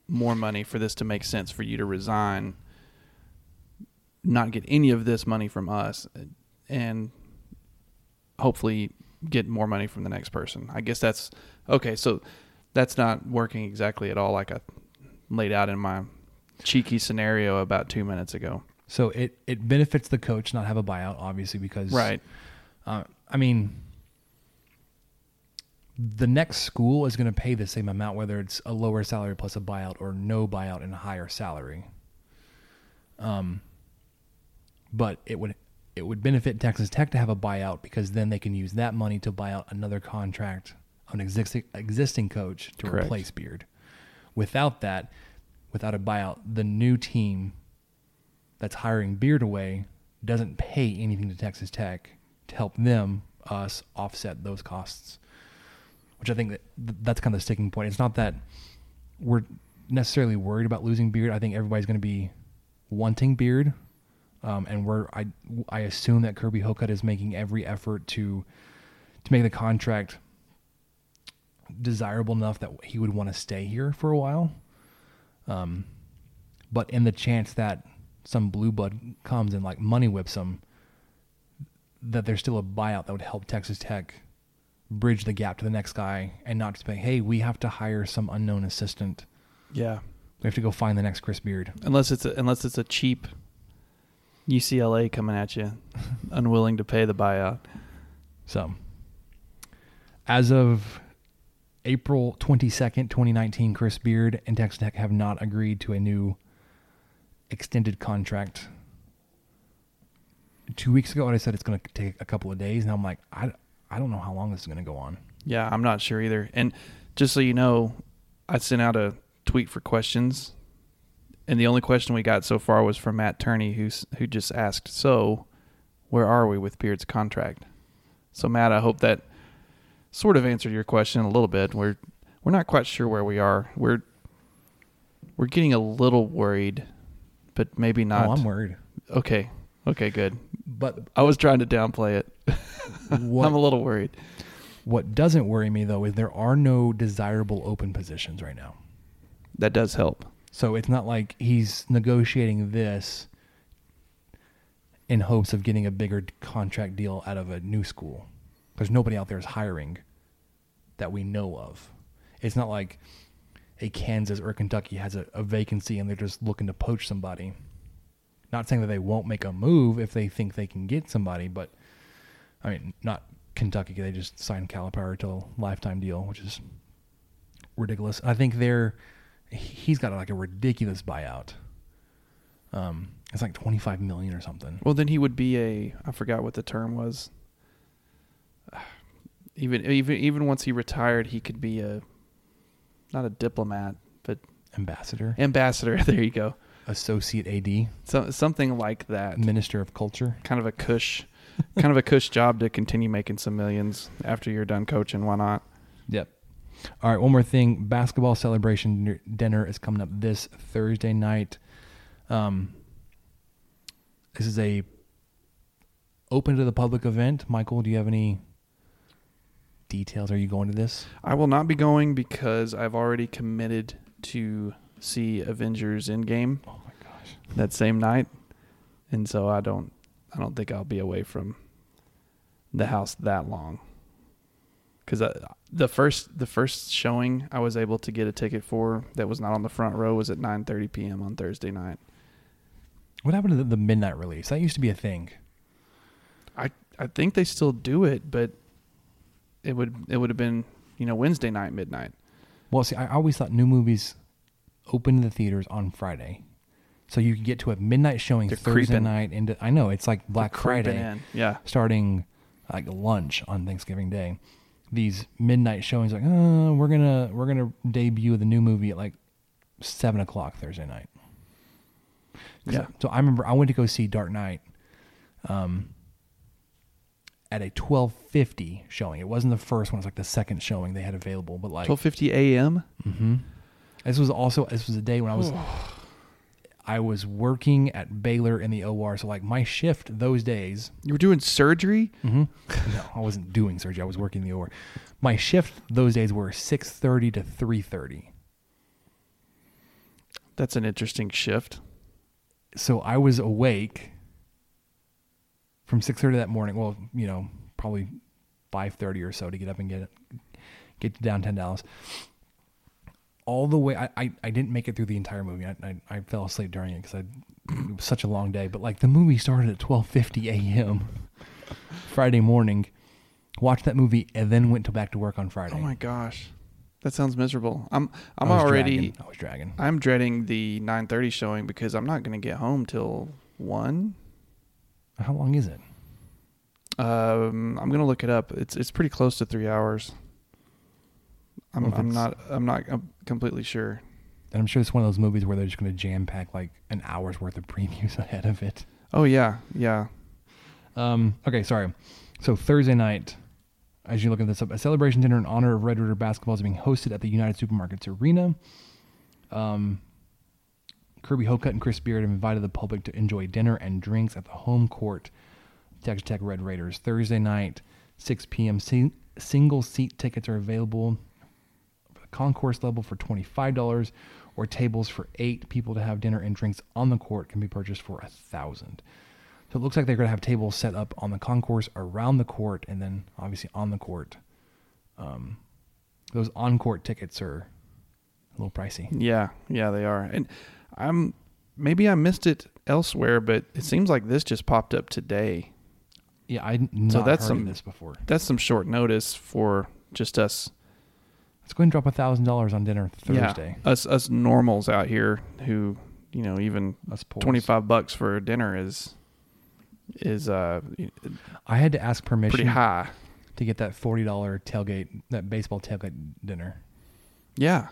more money for this to make sense for you to resign, not get any of this money from us, and hopefully get more money from the next person. I guess that's okay. So that's not working exactly at all like I laid out in my cheeky scenario about two minutes ago. So it it benefits the coach not have a buyout, obviously, because Right. Uh, I mean, the next school is going to pay the same amount, whether it's a lower salary plus a buyout or no buyout and a higher salary. Um, but it would it would benefit Texas Tech to have a buyout because then they can use that money to buy out another contract of an existing existing coach to Correct. replace Beard. Without that, without a buyout, the new team that's hiring Beard away doesn't pay anything to Texas Tech to help them us offset those costs. Which I think that that's kind of the sticking point. It's not that we're necessarily worried about losing Beard. I think everybody's going to be wanting Beard, um, and we're I I assume that Kirby Hocutt is making every effort to to make the contract desirable enough that he would want to stay here for a while. Um, but in the chance that some blue blood comes and like money whips him, that there's still a buyout that would help Texas Tech bridge the gap to the next guy and not just be, hey, we have to hire some unknown assistant. Yeah. We have to go find the next Chris Beard. Unless it's a, unless it's a cheap UCLA coming at you, [LAUGHS] unwilling to pay the buyout. So, as of April 22nd, 2019, Chris Beard and Texas Tech have not agreed to a new extended contract. Two weeks ago, I said it's going to take a couple of days. Now I'm like, I, I don't know how long this is going to go on. Yeah, I'm not sure either. And just so you know, I sent out a tweet for questions, and the only question we got so far was from Matt Turney, who's who just asked, "So, where are we with Beard's contract?" So, Matt, I hope that sort of answered your question a little bit. We're we're not quite sure where we are. We're we're getting a little worried, but maybe oh, not. oh, I'm worried. Okay, okay, good. But I was trying to downplay it. What, I'm a little worried. what doesn't worry me, though, is there are no desirable open positions right now. That does help. So it's not like he's negotiating this in hopes of getting a bigger contract deal out of a new school. Because nobody out there is hiring that we know of. It's not like a Kansas or Kentucky has a, a vacancy and they're just looking to poach somebody. Not saying that they won't make a move if they think they can get somebody, but I mean, not Kentucky. They just signed Calipari to a lifetime deal, which is ridiculous. I think they're he's got like a ridiculous buyout. Um, it's like twenty five million or something. Well, then he would be a I forgot what the term was. [SIGHS] Even even even once he retired, he could be a not a diplomat, but Ambassador, ambassador. [LAUGHS] There you go. associate AD, So something like that. minister of culture. Kind of a cush, [LAUGHS] kind of a cush job to continue making some millions after you're done coaching. Why not? Yep. All right, one more thing. Basketball celebration dinner- is coming up this Thursday night. Um, this is a open to the public event. Michael, do you have any details? Are you going to this? I will not be going because I've already committed to see Avengers Endgame Oh my gosh. that same night, and so I don't I don't think I'll be away from the house that long. Because the first the first showing I was able to get a ticket for that was not on the front row was at 9:30 p.m. on Thursday night. What happened to the, the midnight release? That used to be a thing. I I think they still do it, but it would it would have been you know Wednesday night midnight. Well, see, I always thought new movies open the theaters on Friday, so you could get to a midnight showing They're Thursday creeping. night. Into I know it's like Black creeping Friday, in, yeah. starting like lunch on Thanksgiving Day. These midnight showings, like, oh, we're gonna we're gonna debut the new movie at like seven o'clock Thursday night. 'Cause Yeah. I- So I remember I went to go see Dark Knight, um, at a twelve fifty showing. It wasn't the first one; it was like the second showing they had available. But like 12:50 a.m. Mm-hmm. This was also this was a day when I was I was working at Baylor in the OR. So like my shift those days. You were doing surgery. Mm-hmm. no, I wasn't doing surgery. I was working in the OR. My shift those days were six thirty to three thirty. That's an interesting shift. So I was awake from six thirty that morning. Well, you know, probably five thirty or so to get up and get get to downtown Dallas. All the way, I, I, I didn't make it through the entire movie. I, I, I fell asleep during it because it was such a long day. But like the movie started at twelve fifty a.m. Friday morning. Watched that movie and then went to back to work on Friday. Oh my gosh, that sounds miserable. I'm I'm already dragging. I was dragging. I'm dreading the 9:30 showing because I'm not going to get home till one. How long is it? Um, I'm going to look it up. It's it's pretty close to three hours. I'm Well, I'm not I'm not I'm completely sure. And I'm sure it's one of those movies where they're just going to jam pack like an hour's worth of previews [LAUGHS] ahead of it. Oh yeah, yeah. Um, okay, sorry. So Thursday night, as you look at this up, a celebration dinner in honor of Red Raider basketball is being hosted at the United Supermarkets Arena. Um, Kirby Hocutt and Chris Beard have invited the public to enjoy dinner and drinks at the home court Texas Tech Red Raiders Thursday night, 6 p.m. Sing- single seat tickets are available concourse level for $25 or tables for eight people to have dinner and drinks on the court can be purchased for a thousand. So it looks like they're going to have tables set up on the concourse around the court and then obviously on the court. Um, those on court tickets are a little pricey. Yeah, yeah, they are. And I'm maybe I missed it elsewhere, but it seems like this just popped up today. Yeah, I not So that's some- this before. That's some short notice for just us. Let's go ahead and drop a thousand dollars on dinner Thursday. Yeah, us us normals out here who you know even twenty five bucks for a dinner is is uh I had to ask permission pretty high. to get that forty dollar tailgate, that baseball tailgate dinner. Yeah.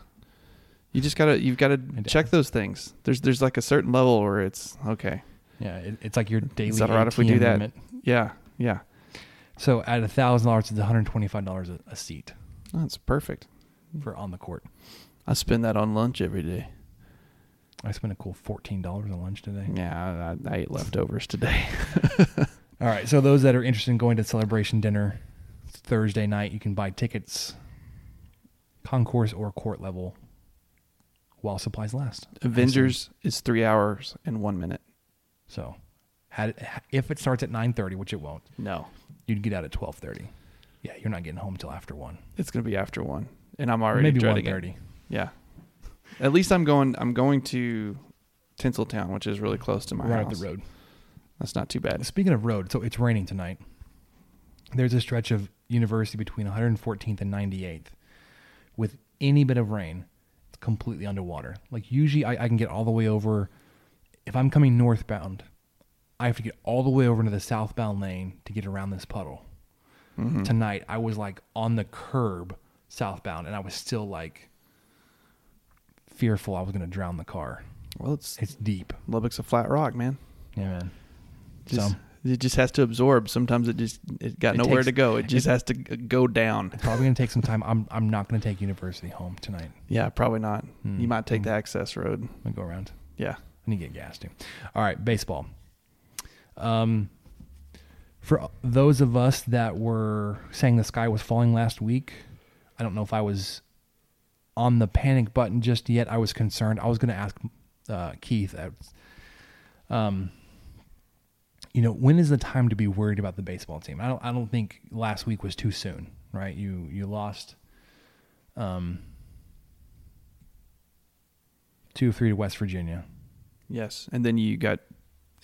You just gotta you've gotta check those things. There's there's like a certain level where it's okay. Yeah, it, it's like your daily. Is that right if we do that? limit. Yeah, yeah. So at a thousand dollars, it's one hundred twenty five dollars a seat That's perfect. For on the court. I spend that on lunch every day. I spent a cool fourteen dollars on lunch today. Yeah, I, I ate leftovers today. [LAUGHS] All right, so those that are interested in going to celebration dinner Thursday night, you can buy tickets, concourse or court level, while supplies last. Avengers is three hours and one minute. So, had it, if it starts at nine thirty, which it won't, No, you'd get out at twelve thirty. Yeah, you're not getting home till after one. it's gonna be after one, and I'm already Maybe one it. Yeah. At least I'm going. I'm going to Tinseltown, which is really close to my Right house. the road. That's not too bad. Speaking of road, so it's raining tonight. There's a stretch of University between 114th and 98th. With any bit of rain, it's completely underwater. Like usually, I, I can get all the way over. If I'm coming northbound, I have to get all the way over into the southbound lane to get around this puddle. Mm-hmm. Tonight, I was like on the curb southbound, and I was still like fearful I was going to drown the car. Well, it's It's deep. Lubbock's a flat rock, man. Yeah, man. Just so It just has to absorb. Sometimes it just it got It nowhere takes- to go. It just it- has to g- go down. It's probably gonna take some time. I'm I'm not gonna take university home tonight. Yeah, probably not. Hmm. You might take Hmm. the access road. I'm gonna go around. Yeah. I need to get gas too. All right, baseball. Um, for those of us that were saying the sky was falling last week, I don't know if I was on the panic button just yet. I was concerned. I was going to ask uh, Keith, uh, um, you know, when is the time to be worried about the baseball team? I don't. I don't think last week was too soon, right? You you lost, um, two three to West Virginia. Yes. And then you got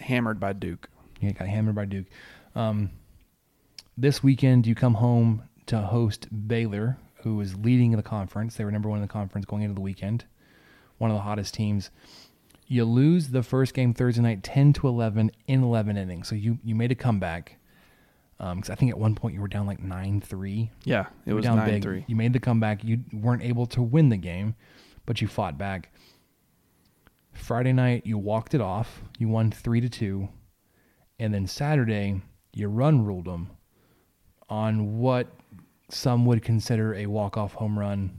hammered by Duke. Yeah, got hammered by Duke. Um, this weekend, you come home to host Baylor, who is leading the conference. They were number one in the conference going into the weekend, one of the hottest teams. You lose the first game Thursday night, ten to eleven in eleven innings. So you you made a comeback. Um, because I think at one point you were down like nine three. Yeah, it was down big. three. You made the comeback. You weren't able to win the game, but you fought back. Friday night, you walked it off. You won three to two, and then Saturday, you run ruled them on what some would consider a walk off home run.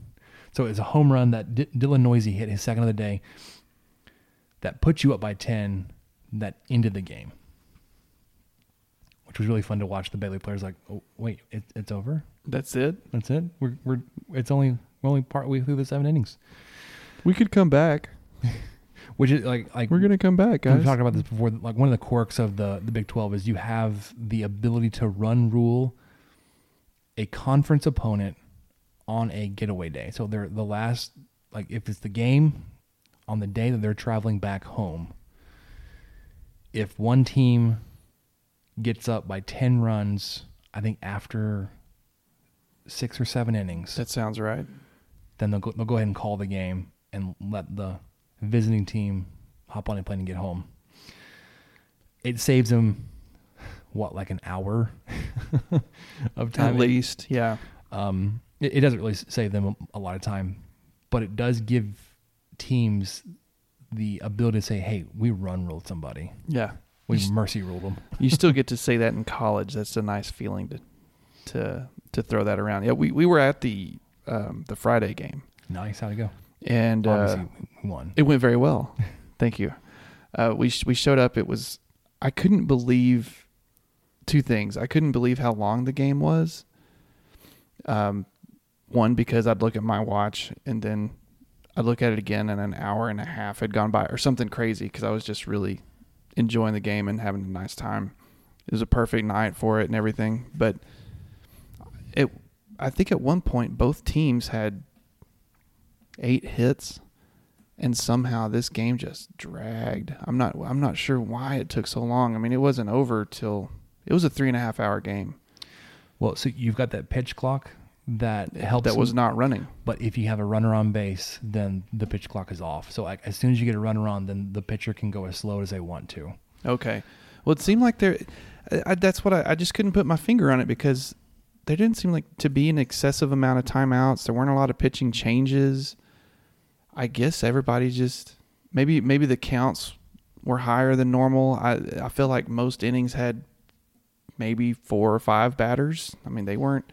So it's a home run that D- Dylan Neuse hit his second of the day. That put you up by ten. That ended the game, which was really fun to watch. The Baylor players like, oh wait, it, it's over. That's it. That's it. We're we're it's only we're only partway through the seven innings, We could come back. [LAUGHS] which is like like We're gonna come back, guys. We've talked about this before. Like one of the quirks of the the Big Twelve is you have the ability to run rule a conference opponent on a getaway day. So they're the last like if it's the game on the day that they're traveling back home. If one team gets up by ten runs, I think after six or seven innings, That sounds right. then they'll go, they'll go ahead and call the game and let the visiting team hop on a plane and get home. It saves them what like an hour [LAUGHS] of time. At least, yeah. Um, it, it doesn't really save them a, a lot of time, but it does give teams the ability to say, "Hey, we run ruled somebody. Yeah. We You mercy ruled them." you [LAUGHS] still get to say that in college. That's a nice feeling to to to throw that around. Yeah, we, we were at the um, the Friday game, Nice, how'd it go? and uh, we won. it went very well. [LAUGHS] Thank you. Uh, we sh- we showed up. It was I couldn't believe two things. I couldn't believe how long the game was. Um, one because I'd look at my watch and then I'd look at it again, and an hour and a half had gone by, or something crazy, because I was just really enjoying the game and having a nice time. It was a perfect night for it and everything, but it. I think at one point both teams had eight hits, and somehow this game just dragged. I'm not. I'm not sure why it took so long. I mean, it wasn't over till it was a three and a half hour game Well, so you've got that pitch clock that helps. that was not running. But if you have a runner on base, then the pitch clock is off. So like, as soon as you get a runner on, then the pitcher can go as slow as they want to. Okay. Well, it seemed like there. I, that's what I, I just couldn't put my finger on it because there didn't seem like to be an excessive amount of timeouts. There weren't a lot of pitching changes. I guess everybody just maybe maybe the counts were higher than normal. I I feel like most innings had maybe four or five batters. I mean, they weren't.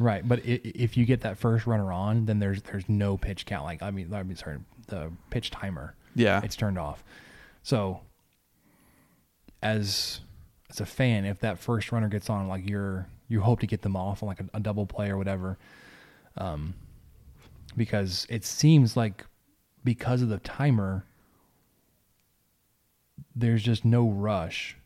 Right, but if you get that first runner on, then there's there's no pitch count. Like I mean, I mean, sorry, the pitch timer. Yeah. it's turned off. So, as as a fan, if that first runner gets on, like you're you hope to get them off on like a, a double play or whatever, um, because it seems like because of the timer, there's just no rush.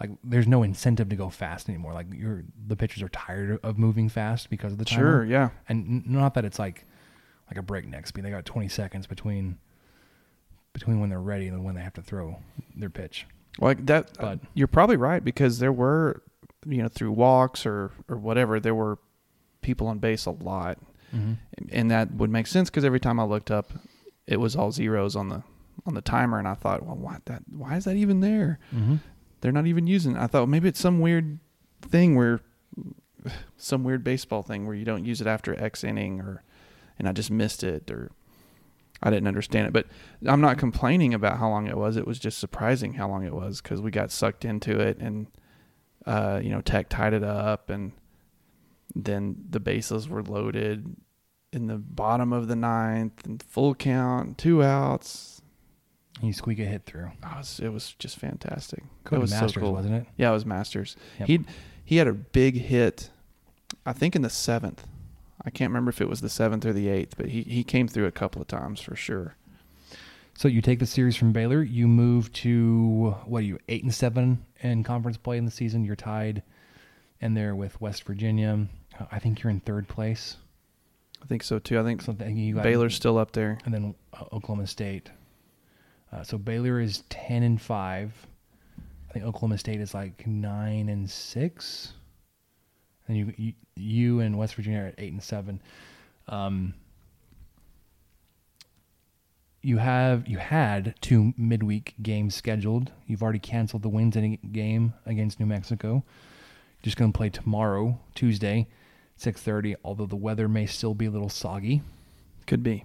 Like there's no incentive to go fast anymore. Like you're the pitchers are tired of moving fast because of the timer. Sure, yeah. And n- not that it's like like a breakneck speed. They got 20 seconds between between when they're ready and when they have to throw their pitch. Like that, But- you're probably right because there were, you know, through walks or or whatever, there were people on base a lot, and that would make sense because every time I looked up, it was all zeros on the on the timer, and I thought, well, what that? Why is that even there? Mm-hmm. They're not even using. I thought maybe it's some weird thing where some weird baseball thing where you don't use it after X inning, or and I just missed it, or I didn't understand it. But I'm not complaining about how long it was. It was just surprising how long it was because we got sucked into it, and uh, you know, Tech tied it up, and then the bases were loaded in the bottom of the ninth, and full count, two outs. You squeak a hit through. It, was, it was just fantastic. Go it was Masters, so cool. wasn't it? Yeah, it was Masters. Yep. He he had a big hit, I think in the seventh. I can't remember if it was the seventh or the eighth, but he, he came through a couple of times for sure. So you take the series from Baylor. You move to what are you eight and seven in conference play in the season. You're tied, and there with West Virginia. I think you're in third place. I think so too. I think Something you got Baylor's still up there. and then uh, Oklahoma State. Uh, so Baylor is ten and five. I think Oklahoma State is like nine and six. And you you, you and West Virginia are at eight and seven. Um, you have you had two midweek games scheduled. You've already canceled the wins Wednesday game against New Mexico. Just going to play tomorrow, Tuesday, six thirty. Although the weather may still be a little soggy Could be.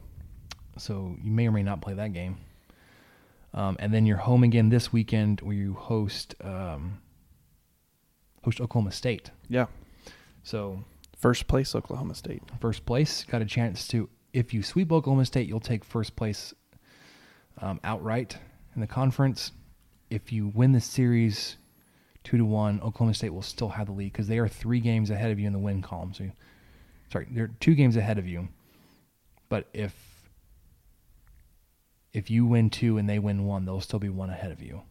so you may or may not play that game. Um, and then you're home again this weekend where you host um, host Oklahoma State. Yeah. So First place Oklahoma State. first place got a chance to if you sweep Oklahoma State, you'll take first place um, outright in the conference. If you win the series two to one, Oklahoma State will still have the lead because they are three games ahead of you in the win column. So, sorry, they're two games ahead of you. But if if you win two and they win one, they'll still be one ahead of you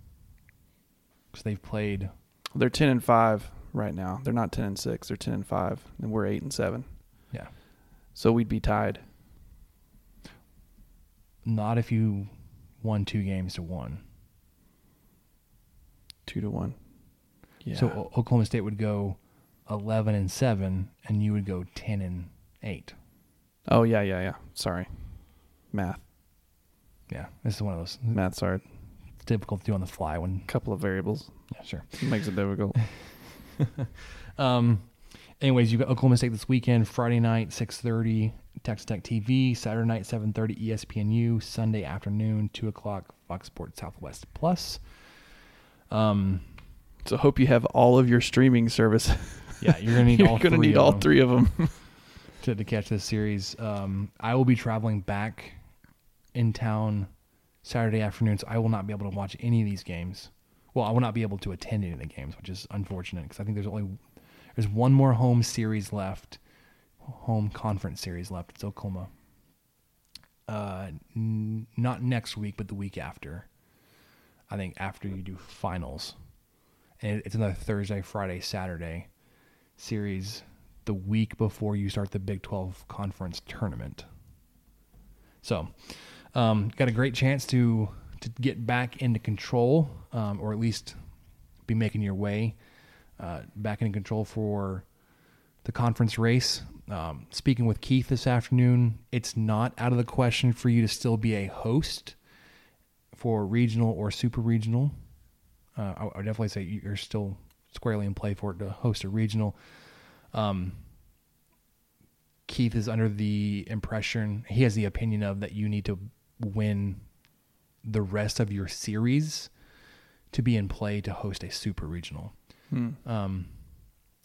because they've played. They're ten and five right now. They're not ten and six. They're ten and five, and we're eight and seven. Yeah, So we'd be tied. not if you won two games to one. Two to one. Yeah. So O- Oklahoma State would go eleven and seven, and you would go ten and eight. oh yeah, yeah, yeah. Sorry. Math. Yeah, this is one of those Math's hard. it's difficult to do on the fly. When Couple of variables. yeah, sure. [LAUGHS] Makes it difficult. [LAUGHS] Um, anyways, you got Oklahoma State this weekend, Friday night, six thirty, Texas Tech TV, Saturday night, seven thirty, E ESPNU, Sunday afternoon, two o'clock, Fox Sports Southwest Plus. Um, so hope you have all of your streaming service. yeah, you're gonna need [LAUGHS] You're all gonna three need of all them. three of them. to, to catch this series. Um, I will be traveling back in town Saturday afternoon, so I will not be able to watch any of these games. Well, I will not be able to attend any of the games, which is unfortunate because I think there's only there's one more home series left, home conference series left. It's Oklahoma. Uh, n- not next week, but the week after. I think after you do finals, and it's another Thursday, Friday, Saturday series the week before you start the Big 12 conference tournament. So, um, got a great chance to to get back into control, um, or at least be making your way uh, back into control for the conference race. Um, speaking with Keith this afternoon, it's not out of the question for you to still be a host for regional or super regional. Uh, I, I would definitely say you're still squarely in play for it to host a regional. Um, Keith is under the impression he has the opinion of that you need to win the rest of your series to be in play to host a super regional. Um,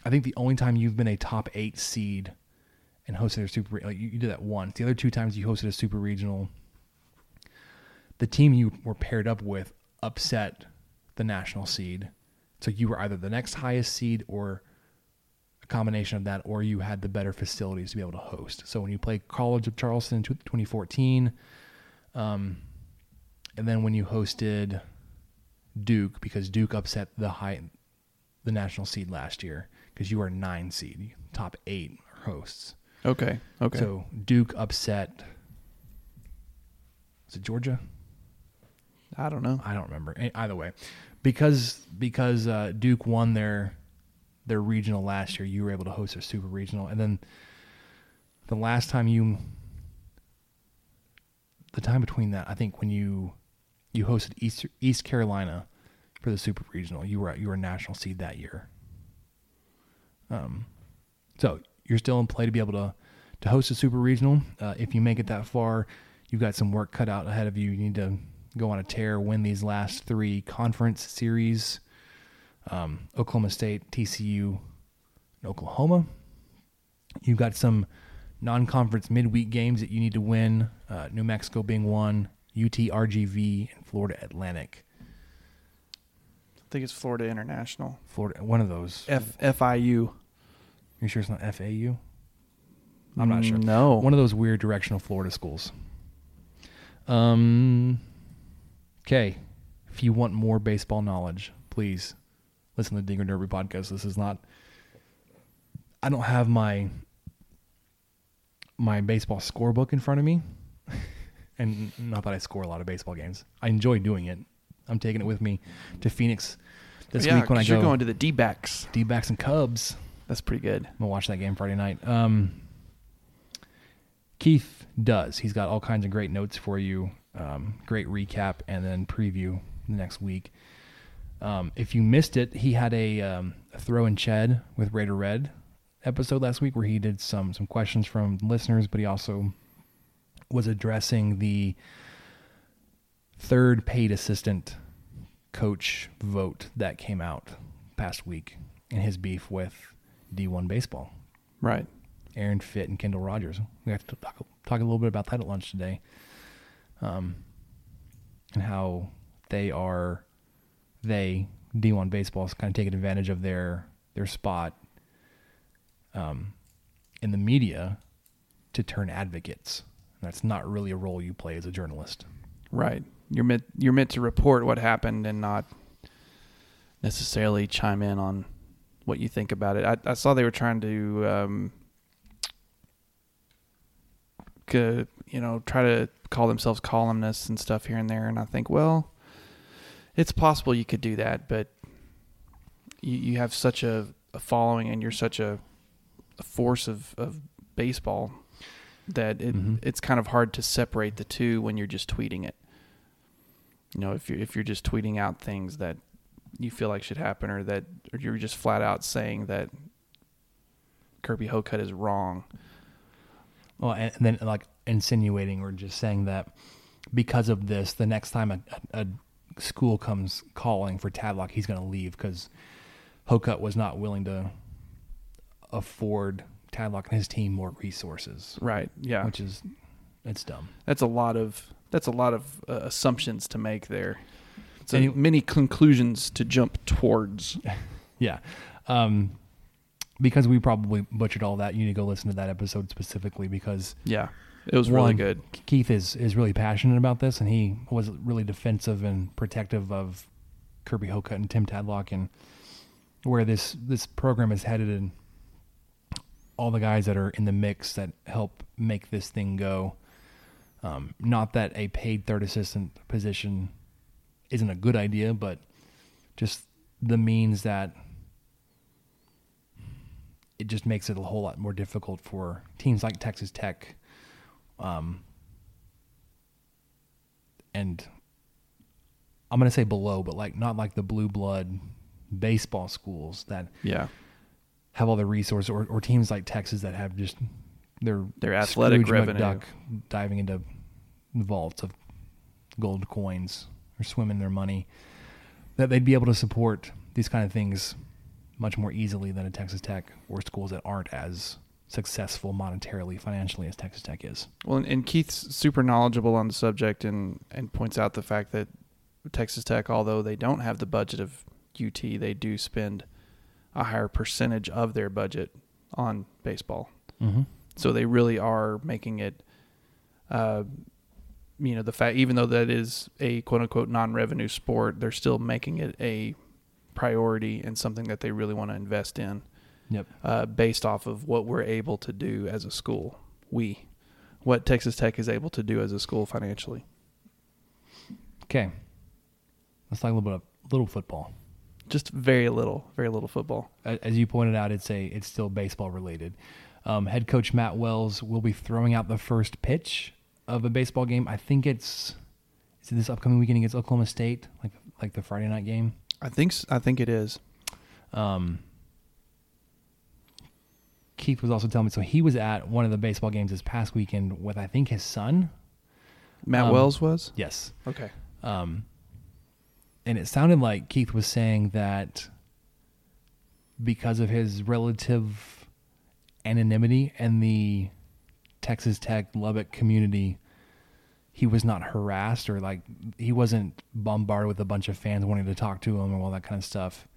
I think the only time you've been a top eight seed and hosted a super like you, you did that once. The other two times you hosted a super regional, the team you were paired up with upset the national seed. So you were either the next highest seed or a combination of that, or you had the better facilities to be able to host. So when you play College of Charleston in 2014, um, and then when you hosted Duke, because Duke upset the high, the national seed last year, because you were nine seed, top eight hosts. okay. Okay. So Duke upset. Was it Georgia? I don't know. I don't remember. Either way, because because uh, Duke won their their regional last year, you were able to host a super regional, and then the last time you, the time between that, I think when you you hosted East East Carolina for the super regional, you were you were a national seed that year. Um, so you're still in play to be able to to host a super regional. Uh, if you make it that far, you've got some work cut out ahead of you. You need to go on a tear, win these last three conference series, um, Oklahoma State, TCU, and Oklahoma. You've got some non-conference midweek games that you need to win. Uh, New Mexico being one, UT RGV, and Florida Atlantic. I think it's Florida International. Florida, one of those. F FIU. you sure it's not FAU? I'm not sure. No. One of those weird directional Florida schools. Um. Okay, if you want more baseball knowledge, please listen to the Dinger Derby podcast. This is not. I don't have my my baseball scorebook in front of me, [LAUGHS] and not that I score a lot of baseball games. I enjoy doing it. I'm taking it with me to Phoenix this yeah, week when I go. you're going to the D backs. D-backs and Cubs. That's pretty good. I'm gonna watch that game Friday night. Um, Keith does. He's got all kinds of great notes for you. Um, great recap and then preview the next week. Um, if you missed it, he had a, um, a throw in Ched with Raider Red episode last week where he did some some questions from listeners, but he also was addressing the third paid assistant coach vote that came out past week and his beef with D1 baseball. Right. Aaron Fitt and Kendall Rogers. We have to talk, talk a little bit about that at lunch today. Um, and how they are, they, D1 baseball, is kind of taking advantage of their, their spot um, in the media to turn advocates. That's not really a role you play as a journalist. Right. You're meant you're meant to report what happened and not necessarily chime in on what you think about it. I, I saw they were trying to, um, you know, try to call themselves columnists and stuff here and there, and I think, well, it's possible you could do that, but you, you have such a, a following and you're such a force of, of baseball that it, Mhm. it's kind of hard to separate the two when you're just tweeting it. You know, if you're if you're just tweeting out things that you feel like should happen, or that or you're just flat out saying that Kirby Hocutt is wrong. Well, and, and then like insinuating or just saying that because of this, the next time a, a, school comes calling for Tadlock, he's going to leave because Hocutt was not willing to afford Tadlock and his team more resources, Right. Yeah. which is it's dumb. that's a lot of that's a lot of uh, assumptions to make there. So And a, you- many conclusions to jump towards. [LAUGHS] Yeah. Um, because we probably butchered all that, you need to go listen to that episode specifically because Yeah. It was really good. Keith is is really passionate about this, and he was really defensive and protective of Kirby Hocutt and Tim Tadlock and where this this program is headed, and all the guys that are in the mix that help make this thing go. Um, not that a paid third assistant position isn't a good idea, but just the means that it just makes it a whole lot more difficult for teams like Texas Tech um, and I'm gonna say below, but like not like the blue blood baseball schools that Yeah. Have all the resources, or, or teams like Texas that have just their Their athletic Scrooge revenue. McDuck diving into vaults of gold coins or swimming their money. That they'd be able to support these kind of things much more easily than a Texas Tech or schools that aren't as successful monetarily, financially as Texas Tech is. Well, and, and Keith's super knowledgeable on the subject and, and points out the fact that Texas Tech, although they don't have the budget of UT, they do spend a higher percentage of their budget on baseball. Mm-hmm. So they really are making it, uh, you know, the fact, even though that is a quote unquote non revenue sport, they're still making it a priority and something that they really want to invest in Yep. uh, based off of what we're able to do as a school. We, what Texas Tech is able to do as a school financially. Okay. Let's talk a little bit of little football. Just very little, very little football. As you pointed out, it's a it's still baseball related. Um, head coach Matt Wells will be throwing out the first pitch of a baseball game. I think it's is it this upcoming weekend against Oklahoma State, like like the Friday night game. I think s- I think it is. Um, Keith was also telling me so he was at one of the baseball games this past weekend with I think his son. Matt Um, Wells was. Yes. Okay. Um, and it sounded like Keith was saying that because of his relative anonymity and the Texas Tech Lubbock community, he was not harassed or like he wasn't bombarded with a bunch of fans wanting to talk to him or all that kind of stuff.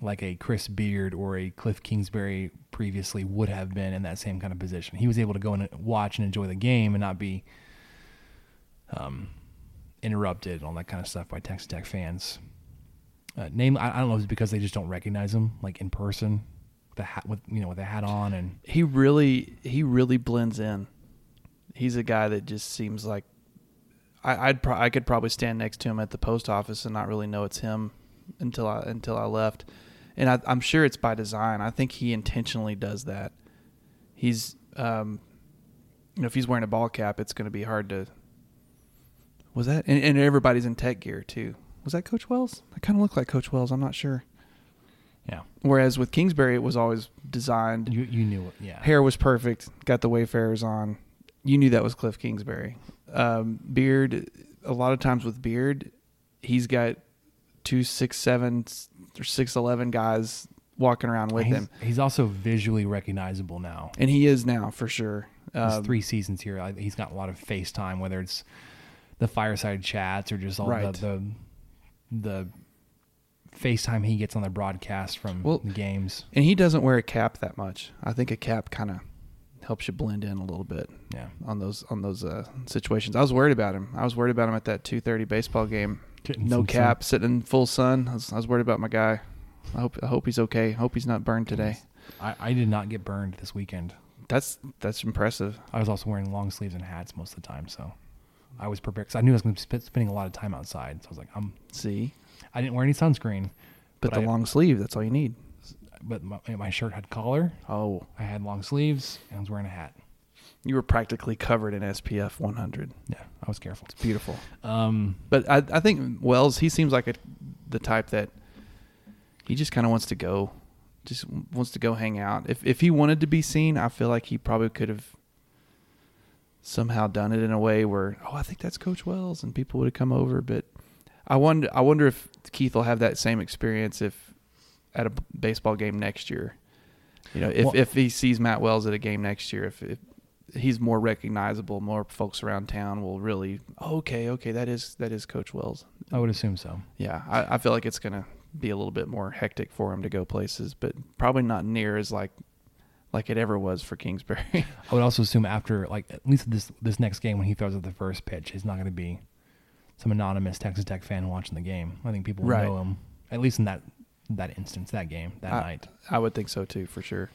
Like a Chris Beard or a Cliff Kingsbury previously would have been in that same kind of position. He was able to go and watch and enjoy the game and not be um, interrupted and all that kind of stuff by Texas Tech fans. Uh, name I, I don't know if it's because they just don't recognize him like in person, with the hat with you know with the hat on and He really he really blends in. He's a guy that just seems like I, I'd pro- I could probably stand next to him at the post office and not really know it's him until I until I left, and I, I'm sure it's by design. I think he intentionally does that. He's um, you know, if he's wearing a ball cap, it's going to be hard to. Was that and, and everybody's in tech gear too? Was that Coach Wells? I kind of look like Coach Wells. I'm not sure. yeah, Whereas with Kingsbury, it was always designed. you you knew it. Yeah, Hair was perfect. Got the Wayfarers on. You knew that was Cliff Kingsbury. Um, Beard. A lot of times with Beard, he's got two six seven or six eleven guys walking around with he's, him, he's also visually recognizable now. and he is now for sure. Um, three seasons here, he's got a lot of FaceTime, whether it's the fireside chats or just all Right. the, the the FaceTime he gets on the broadcast from Well, the games. and he doesn't wear a cap that much. I think a cap kind of helps you blend in a little bit. Yeah. on those on those uh, situations. I was worried about him. I was worried about him at that two thirty baseball game. Getting no cap, sitting in full sun. I was, I was worried about my guy. I hope I hope he's okay. I hope he's not burned today. I, I did not get burned this weekend. That's that's impressive. I was also wearing long sleeves and hats most of the time, so I was prepared because I knew I was going to be spending a lot of time outside. So I was like, I'm. See, I didn't wear any sunscreen, but, But the I- long sleeve. That's all you need. but my, my shirt had collar. Oh, I had long sleeves, and I was wearing a hat. you were practically covered in SPF 100. Yeah, I was careful. It's beautiful. Um, But I I think Wells he seems like a, the type that he just kind of wants to go, just wants to go hang out. If if he wanted to be seen, I feel like he probably could have somehow done it in a way where oh I think that's Coach Wells and people would have come over. But I wonder I wonder if Keith will have that same experience if at a baseball game next year. You know, if Well- if he sees Matt Wells at a game next year, if, if he's more recognizable, more folks around town will really oh, okay, okay, that is that is Coach Wells. I would assume so. Yeah, I, I feel like it's gonna be a little bit more hectic for him to go places, but probably not near as like like it ever was for Kingsbury. [LAUGHS] I would also assume after, like, at least this this next game when he throws at the first pitch, he's not going to be some anonymous Texas Tech fan watching the game. I think people will Right. know him at least in that that instance, that game, that I, night. I would think so too, for sure.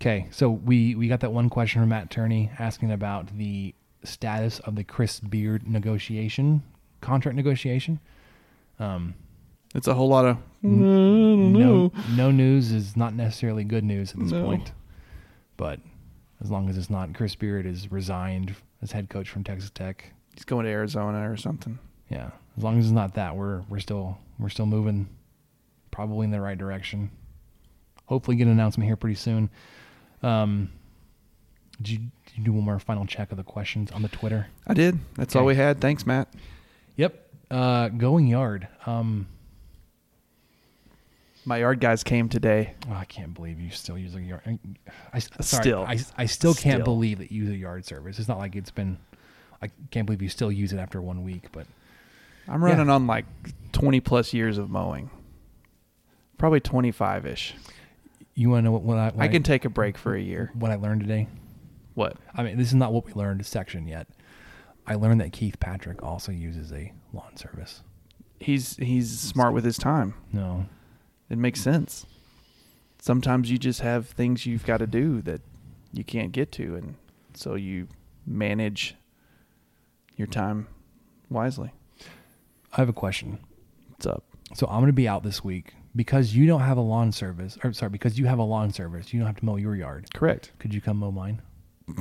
Okay, so we we got that one question from Matt Turney asking about the status of the Chris Beard negotiation, contract negotiation. Um, It's a whole lot of no [LAUGHS] no news is not necessarily good news at this No. point, but as long as it's not Chris Beard is resigned as head coach from Texas Tech, he's going to Arizona or something. yeah, as long as it's not that, we're we're still we're still moving probably in the right direction. Hopefully, get an announcement here pretty soon. Um, did you, did you do one more final check of the questions on the Twitter? I did. That's all we had. Thanks, Matt. Yep. Uh, going yard. Um, My yard guys came today. oh, I can't believe you still use a yard. I, I sorry, Still. I, I still can't Still. believe that you use a yard service. It's not like it's been. I can't believe you still use it after one week, but I'm running on like 20 plus years of mowing. Probably 25 ish. you want to know what, what I what I can take a break for a year. what I learned today. What? I mean, this is not what we learned section yet. I learned that Keith Patrick also uses a lawn service. He's he's smart with his time. No, It makes sense. Sometimes you just have things you've got to do that you can't get to, and so you manage your time wisely. I have a question. What's up? So I'm going to be out this week because you don't have a lawn service. Or sorry, because you have a lawn service, you don't have to mow your yard. Correct. Could you come mow mine? [LAUGHS]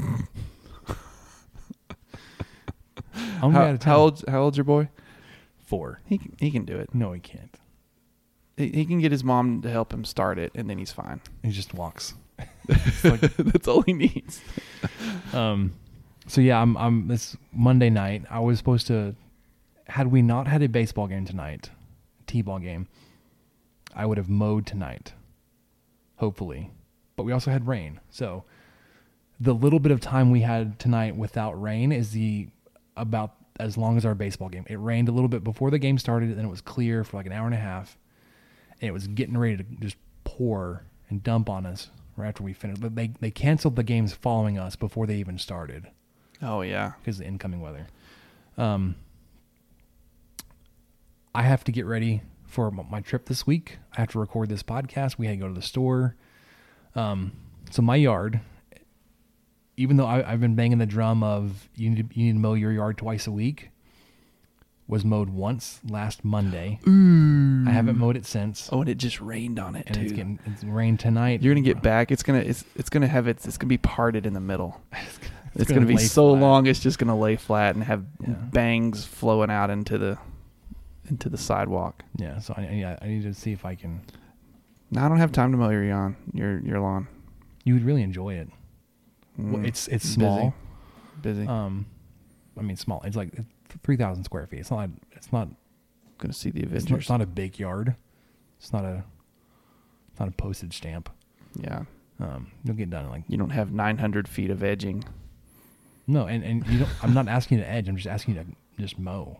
I'm gonna be out How, of town. how old? How old's your boy? Four. He can, he can do it. No, he can't. He, he can get his mom to help him start it, and then he's fine. He just walks. [LAUGHS] [LAUGHS] That's all he needs. Um, so yeah, I'm. I'm. This Monday night, I was supposed to. Had we not had a baseball game tonight, t-ball game, I would have mowed tonight. Hopefully. But we also had rain. So the little bit of time we had tonight without rain is the about as long as our baseball game. It rained a little bit before the game started, and it was clear for like an hour and a half. And it was getting ready to just pour and dump on us right after we finished. But they they canceled the games following us before they even started Oh yeah. because of the incoming weather. Um, I have to get ready for my trip this week. I have to record this podcast. We had to go to the store. Um, so my yard, even though I, I've been banging the drum of you need to, you need to mow your yard twice a week, was mowed once last Monday. I haven't mowed it since, Oh, and it just rained on it and too. it's getting it's rained tonight. You're gonna get back. It's gonna it's it's gonna have its it's gonna be parted in the middle. [LAUGHS] It's, gonna gonna, be so flat. long. It's just gonna lay flat and have Yeah. bangs flowing out into the into the sidewalk. Yeah, so I, yeah, I need to see if I can. Now I don't have time to mow your lawn. Your your lawn. You would really enjoy it. Well, Mm, it's it's busy. small. Busy. Um, I mean, small. It's like three thousand square feet. It's not. It's not. gonna see the It's not, it's not a big yard. It's not a. It's not a postage stamp. yeah. Um, you'll get done like You don't have 900 feet of edging. no, and and you don't. I'm not asking you to edge. I'm just asking you to just mow.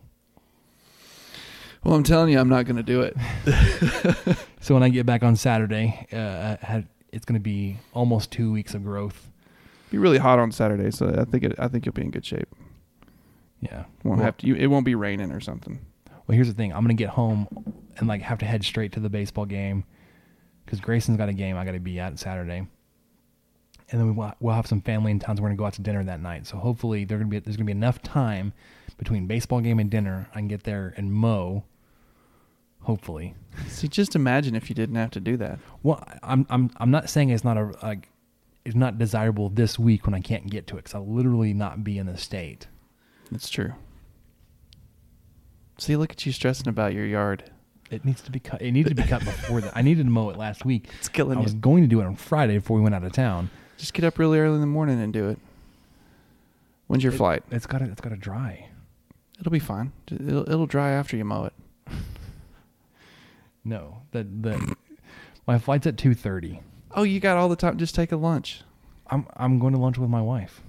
Well, I'm telling you, I'm not gonna do it. [LAUGHS] So when I get back on Saturday, uh, had, it's going to be almost two weeks of growth. be really hot on Saturday, so I think it, I think you'll be in good shape. Yeah. Won't well, have to. You, it won't be raining or something. Well, here's the thing. I'm going to get home and like have to head straight to the baseball game because Grayson's got a game I got to be at Saturday. And then we will, we'll have some family in town, so we're gonna go out to dinner that night. So hopefully, there gonna be there's gonna be enough time between baseball game and dinner. I can get there and mow. Hopefully, See, just imagine if you didn't have to do that. well, I'm I'm I'm not saying it's not a like it's not desirable this week when I can't get to it because I'll literally not be in the state. It's true. See, look at you stressing about your yard. It needs to be cut. It needed to be cut before that. I needed to mow it last week. [LAUGHS] It's killing me. I was you. going to do it on Friday before we went out of town. Just get up really early in the morning and do it. When's your It- flight? It's got to it's got to dry. It'll be fine. It'll, it'll dry after you mow it. [LAUGHS] No, the the my flight's at two thirty. Oh, you got all the time. Just take a lunch. I'm I'm going to lunch with my wife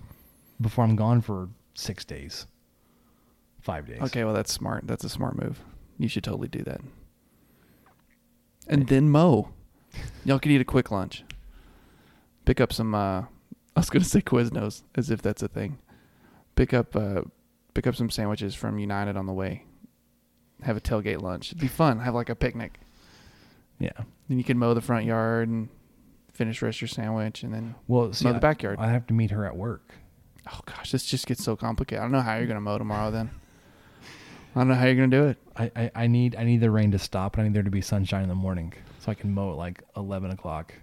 before I'm gone for six days, five days. Okay, well that's smart. That's a smart move. You should totally do that. And then mow. Y'all could eat a quick lunch. Pick up some. uh [LAUGHS] I was gonna say Quiznos, as if that's a thing. Pick up, uh pick up some sandwiches from United on the way. Have a tailgate lunch. It'd be fun. Have like a picnic. Yeah. Then you can mow the front yard and finish rest your sandwich, and then Well, see, mow the I- backyard. I have to meet her at work. Oh gosh, this just gets so complicated. I don't know how you're gonna mow tomorrow. Then I don't know how you're gonna do it. I, I, I need I need the rain to stop and I need there to be sunshine in the morning so I can mow at like eleven o'clock.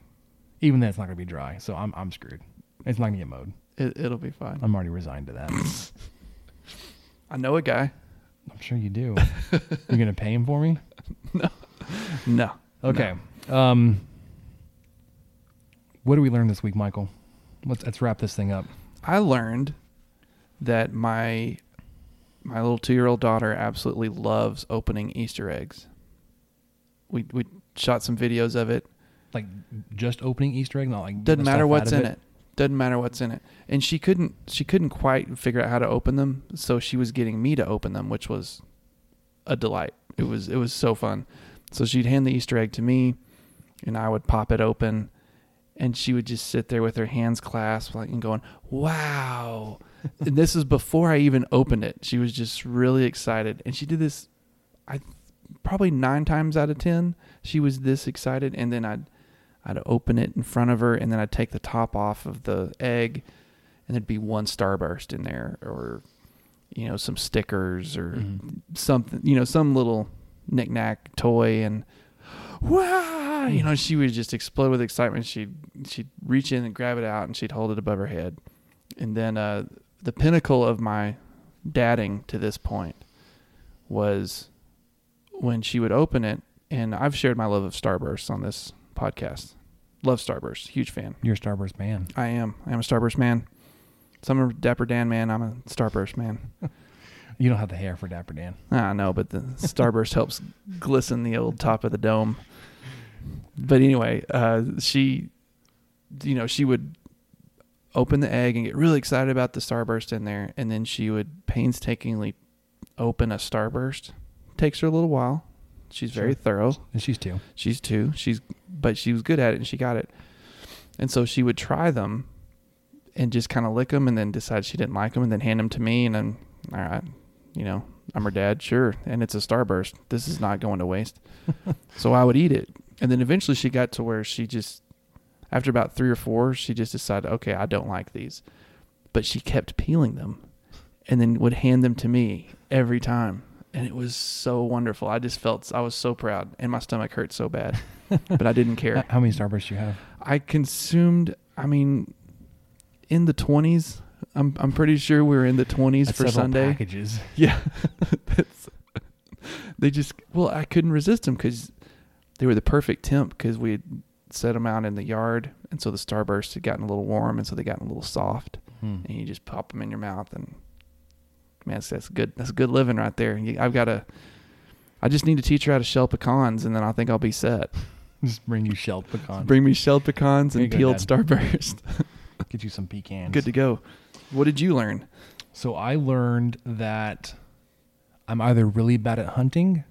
Even then, it's not gonna be dry, so I'm I'm screwed. It's not gonna get mowed. it it'll be fine. I'm already resigned to that. [LAUGHS] I know a guy. I'm sure you do. [LAUGHS] You're gonna pay him for me? [LAUGHS] No. No. Okay. Um, what do we learn this week, Michael? Let's let's wrap this thing up. I learned that my my little two year old daughter absolutely loves opening Easter eggs. We we shot some videos of it. Like just opening Easter egg, not like Doesn't matter what's in of it. Doesn't matter what's in it. And she couldn't she couldn't quite figure out how to open them, so she was getting me to open them, which was a delight. It was it was so fun. So she'd hand the Easter egg to me and I would pop it open and she would just sit there with her hands clasped like and going, "Wow." and this is before I even opened it. She was just really excited and she did this I probably 9 times out of 10 she was this excited and then I'd I'd open it in front of her and then I'd take the top off of the egg and there'd be one starburst in there or you know some stickers or Mhm. something you know some little knickknack toy and wow you know she would just explode with excitement she'd she'd reach in and grab it out and she'd hold it above her head and then uh the pinnacle of my dadding to this point was when she would open it and I've shared my love of Starburst on this podcast. Love Starburst, huge fan. You're a Starburst man. I am. I am a Starburst man. Some are Dapper Dan man. I'm a Starburst man. [LAUGHS] You don't have the hair for Dapper Dan. I know, but the Starburst helps glisten the old top of the dome. But anyway, uh, she, you know, she would open the egg and get really excited about the starburst in there, and then she would painstakingly open a starburst. Takes her a little while. She's very Sure. thorough. And she's two. She's two. She's but she was good at it and she got it. And so she would try them and just kind of lick them and then decide she didn't like them and then hand them to me and then all right, you know, I'm her dad, sure. And it's a starburst. This is not going to waste. [LAUGHS] so I would eat it. And then eventually she got to where she just after about 3 or 4, she just decided, okay, I don't like these. But she kept peeling them and then would hand them to me every time. And it was so wonderful. I just felt I was so proud, and my stomach hurt so bad, [LAUGHS] but I didn't care. How many Starbursts do you have? I consumed. I mean, in the twenties. I'm I'm pretty sure we were in the twenties That's for Sunday. packages. Yeah, [LAUGHS] they just well, I couldn't resist them because they were the perfect temp because we had set them out in the yard, and so the starburst had gotten a little warm, and so they gotten a little soft, Hmm. and you just pop them in your mouth, and man, that's, that's good. That's good living right there. You- I've got to. I just need to teach her how to shell pecans, and then I think I'll be set. [LAUGHS] Just bring you shelled pecans. Bring me shelled pecans and peeled Dad. starburst. [LAUGHS] Get you some pecans. Good to go. What did you learn? So I learned that I'm either really bad at hunting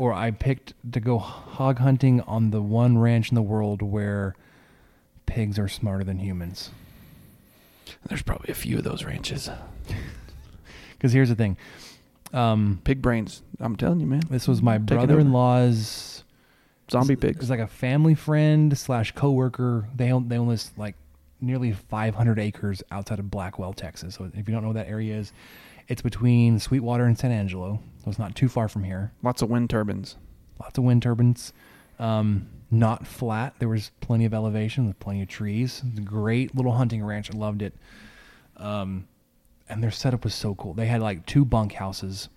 or I picked to go hog hunting on the one ranch in the world where pigs are smarter than humans. There's probably a few of those ranches. [LAUGHS] Because here's the thing. Um, Pig brains. I'm telling you, man. this was my Take it over. brother-in-law's Zombie It pigs. was like a family friend slash coworker. They own they own this like nearly 500 acres outside of Blackwell, Texas. So if you don't know what that area is, it's between Sweetwater and San Angelo. So it's not too far from here. Lots of wind turbines. Lots of wind turbines. Um, not flat. There was plenty of elevation with plenty of trees. Great little hunting ranch. I loved it. Um, and their setup was so cool. They had like two bunk houses,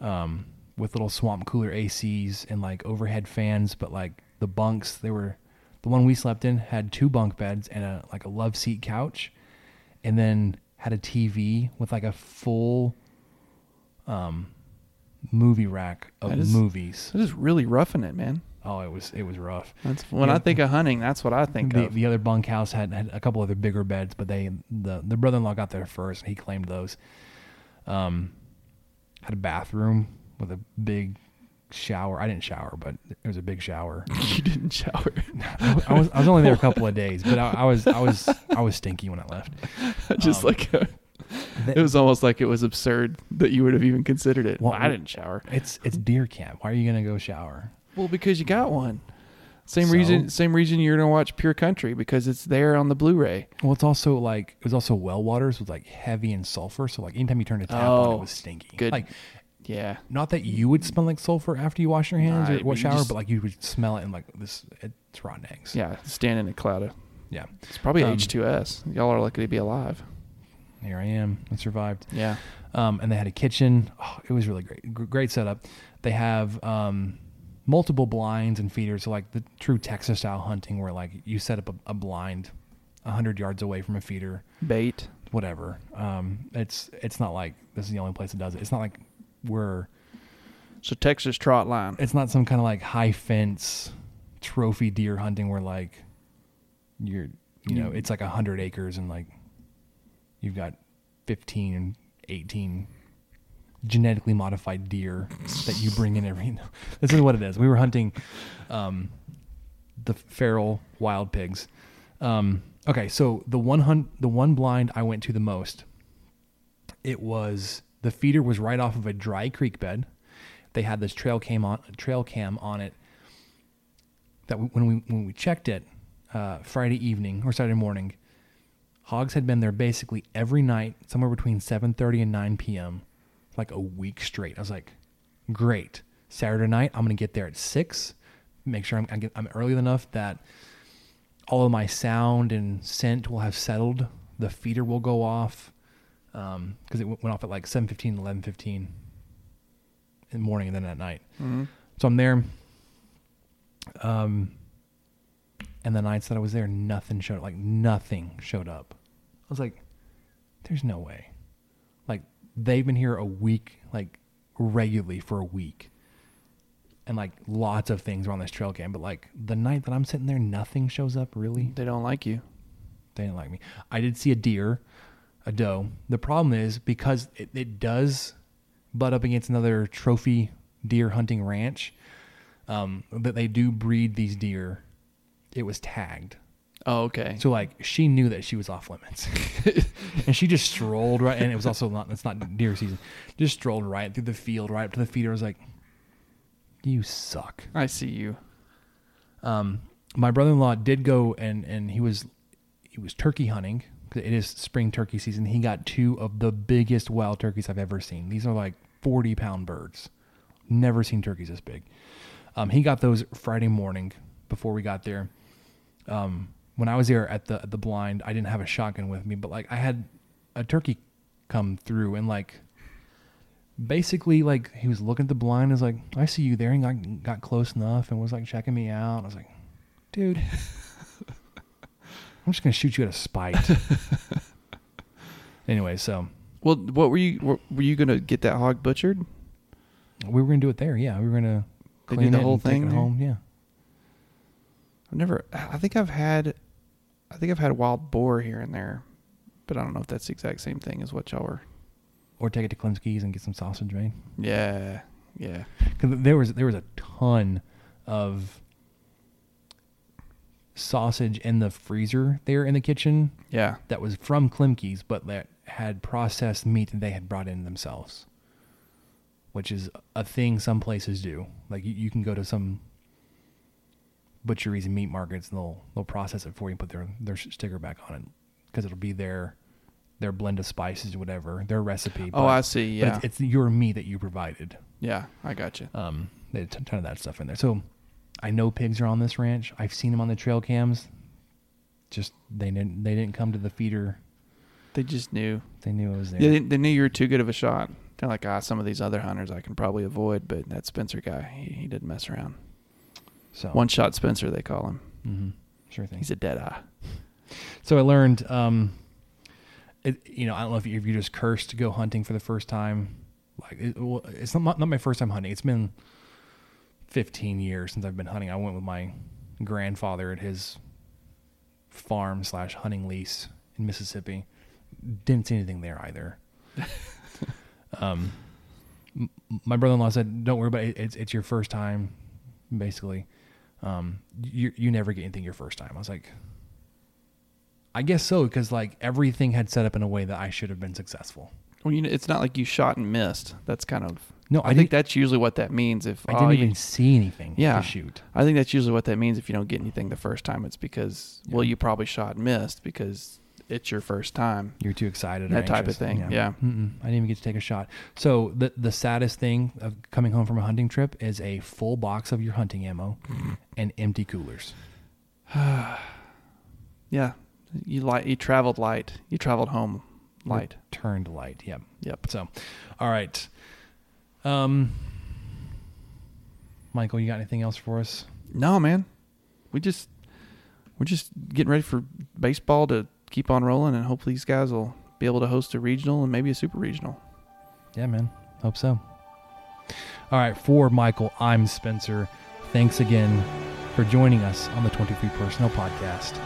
um, with little swamp cooler ACs and like overhead fans. But like the bunks, they were the one we slept in had two bunk beds and a like a love seat couch, and then had a TV with like a full, um, movie rack of That is- movies. They're just really roughing it, man. Oh, it was it was rough. That's when Yeah. I think of hunting. That's what I think The, of. the other bunkhouse had, had a couple other bigger beds, but they the the brother in law got there first. and He claimed those. Um, had a bathroom with a big shower. I didn't shower, but it was a big shower. [LAUGHS] you didn't shower. I, was- [LAUGHS] I was I was only there a couple of days, but I, I was I was I was stinky when I left. [LAUGHS] just Um, like a, it was almost like it was absurd that you would have even considered it. Well, I didn't shower. It's it's deer camp. Why are you gonna go shower? Well, because you got one. Same So? reason. Same reason you're gonna watch Pure Country because it's there on the Blu-ray. Well, it's also like it was also well waters was like heavy in sulfur. So like anytime you turned a tap on, Oh, it was stinky. good. Like Yeah. not that you would smell like sulfur after you wash your hands Right, or what you shower, just- but like you would smell it and like this it's rotten eggs. Yeah. Stand in a cloud of. yeah. It's probably Um, H2S. Y'all are lucky to be alive. Here I am. I survived. Yeah. Um, and they had a kitchen. Oh, it was really great. G- great setup. They have um, multiple blinds and feeders, so like the true Texas style hunting, where like you set up a, a blind hundred yards away from a feeder, Bait. whatever. Um, it's it's not like this is the only place that does it. It's not like we're. So Texas trot line. it's not some kind of like high fence trophy deer hunting where like you're you know it's like a hundred acres and like you've got 15 and 18 genetically modified deer that you bring in every [LAUGHS] this is what it is. We were hunting um the feral wild pigs. Um okay so the one hunt the one blind i went to the most it was the feeder was right off of a dry creek bed they had this trail cam on trail cam on it that we, when we when we checked it uh, Friday evening or Saturday morning, hogs had been there basically every night, somewhere between seven thirty and nine p.m. like a week straight. I was like, great. Saturday night, I'm gonna get there at six. Make sure I'm I get, I'm early enough that all of my sound and scent will have settled. The feeder will go off because it w- went off at like 7.15, 11.15 in the morning and then at night. So I'm there. Um, and the nights that I was there, nothing showed up. like nothing showed up. I was like, "There's no way." Like they've been here a week, like regularly for a week, and like lots of things were on this trail cam. But like the night that I'm sitting there, nothing shows up really. They don't like you. They didn't like me. I did see a deer, a doe. The problem is because it, it does butt up against another trophy deer hunting ranch, um, that they do breed these deer. It was tagged. Oh, okay. So like she knew that she was off limits, [LAUGHS] and she just strolled right. And it was also not it's not deer season. Just strolled right through the field, right up to the feeder. I was like, "You suck." I see you. Um, my brother-in-law did go and and he was he was turkey hunting. It is spring turkey season. He got two of the biggest wild turkeys I've ever seen. These are like forty pound birds. Never seen turkeys this big. Um, he got those Friday morning before we got there. Um, when I was there at the at the blind, I didn't have a shotgun with me, but like I had a turkey come through and like basically like he was looking at the blind and was like, I see you there and got got close enough and was like checking me out. I was like, dude, [LAUGHS] I'm just gonna shoot you out of spite. anyway, so Well, what were you were, were you gonna get that hog butchered? we were gonna do it there. Yeah, we were gonna clean the whole thing it home. Yeah. I've never. I think I've had. I think I've had wild boar here and there, but I don't know if that's the exact same thing as what y'all were. Or take it to Klimke's and get some sausage made. Yeah, yeah. Cause there was there was a ton of sausage in the freezer there in the kitchen Yeah. that was from Klimke's, but that had processed meat that they had brought in themselves, which is a thing some places do. Like you, you can go to some butcheries and meat markets, and they'll they'll process it for you, and put their their sticker back on it because it'll be their their blend of spices, or whatever, their recipe. Oh, I see, but yeah. it's, it's your meat that you provided. Yeah, I got you. Um, they had a ton of that stuff in there. So I know pigs are on this ranch. I've seen them on the trail cams. Just they didn't they didn't come to the feeder. They just knew. They knew it was there. They, they knew you were too good of a shot. They're like, ah, some of these other hunters I can probably avoid, but that Spencer guy, he, he didn't mess around. so One shot Spencer, they call him. hmm sure thing. He's a dead eye. So I learned, um, it, you know, I don't know if, you, if you're just cursed to go hunting for the first time. Like, it, well, it's not, not my first time hunting. It's been 15 years since I've been hunting. I went with my grandfather at his farm slash hunting lease in Mississippi. Didn't see anything there either. [LAUGHS] um, m- my brother-in-law said, "Don't worry about it. It's it's your first time, basically. Um, you you never get anything your first time." I was like, I guess so, because like everything had set up in a way that I should have been successful. Well, you know, it's not like you shot and missed. That's kind of. No, I, I think that's usually what that means. If I oh, didn't you- even see anything yeah, to shoot. I think that's usually what that means. If you don't get anything the first time, it's because well, you probably shot and missed because it's your first time. You're too excited. That type of anxious. thing, yeah. Mm-mm. I didn't even get to take a shot. So the the saddest thing of coming home from a hunting trip is a full box of your hunting ammo mm-hmm. and empty coolers. [SIGHS] Yeah, you light. You traveled light. You traveled home light. Turned light. Yep. Yep. So, all right. Um, Michael, you got anything else for us? No, man. We just we're just getting ready for baseball to keep on rolling, and hopefully these guys will be able to host a regional and maybe a super regional. Yeah, man. Hope so. All right. For Michael, I'm Spencer. Thanks again for joining us on the 23 Personnel Podcast.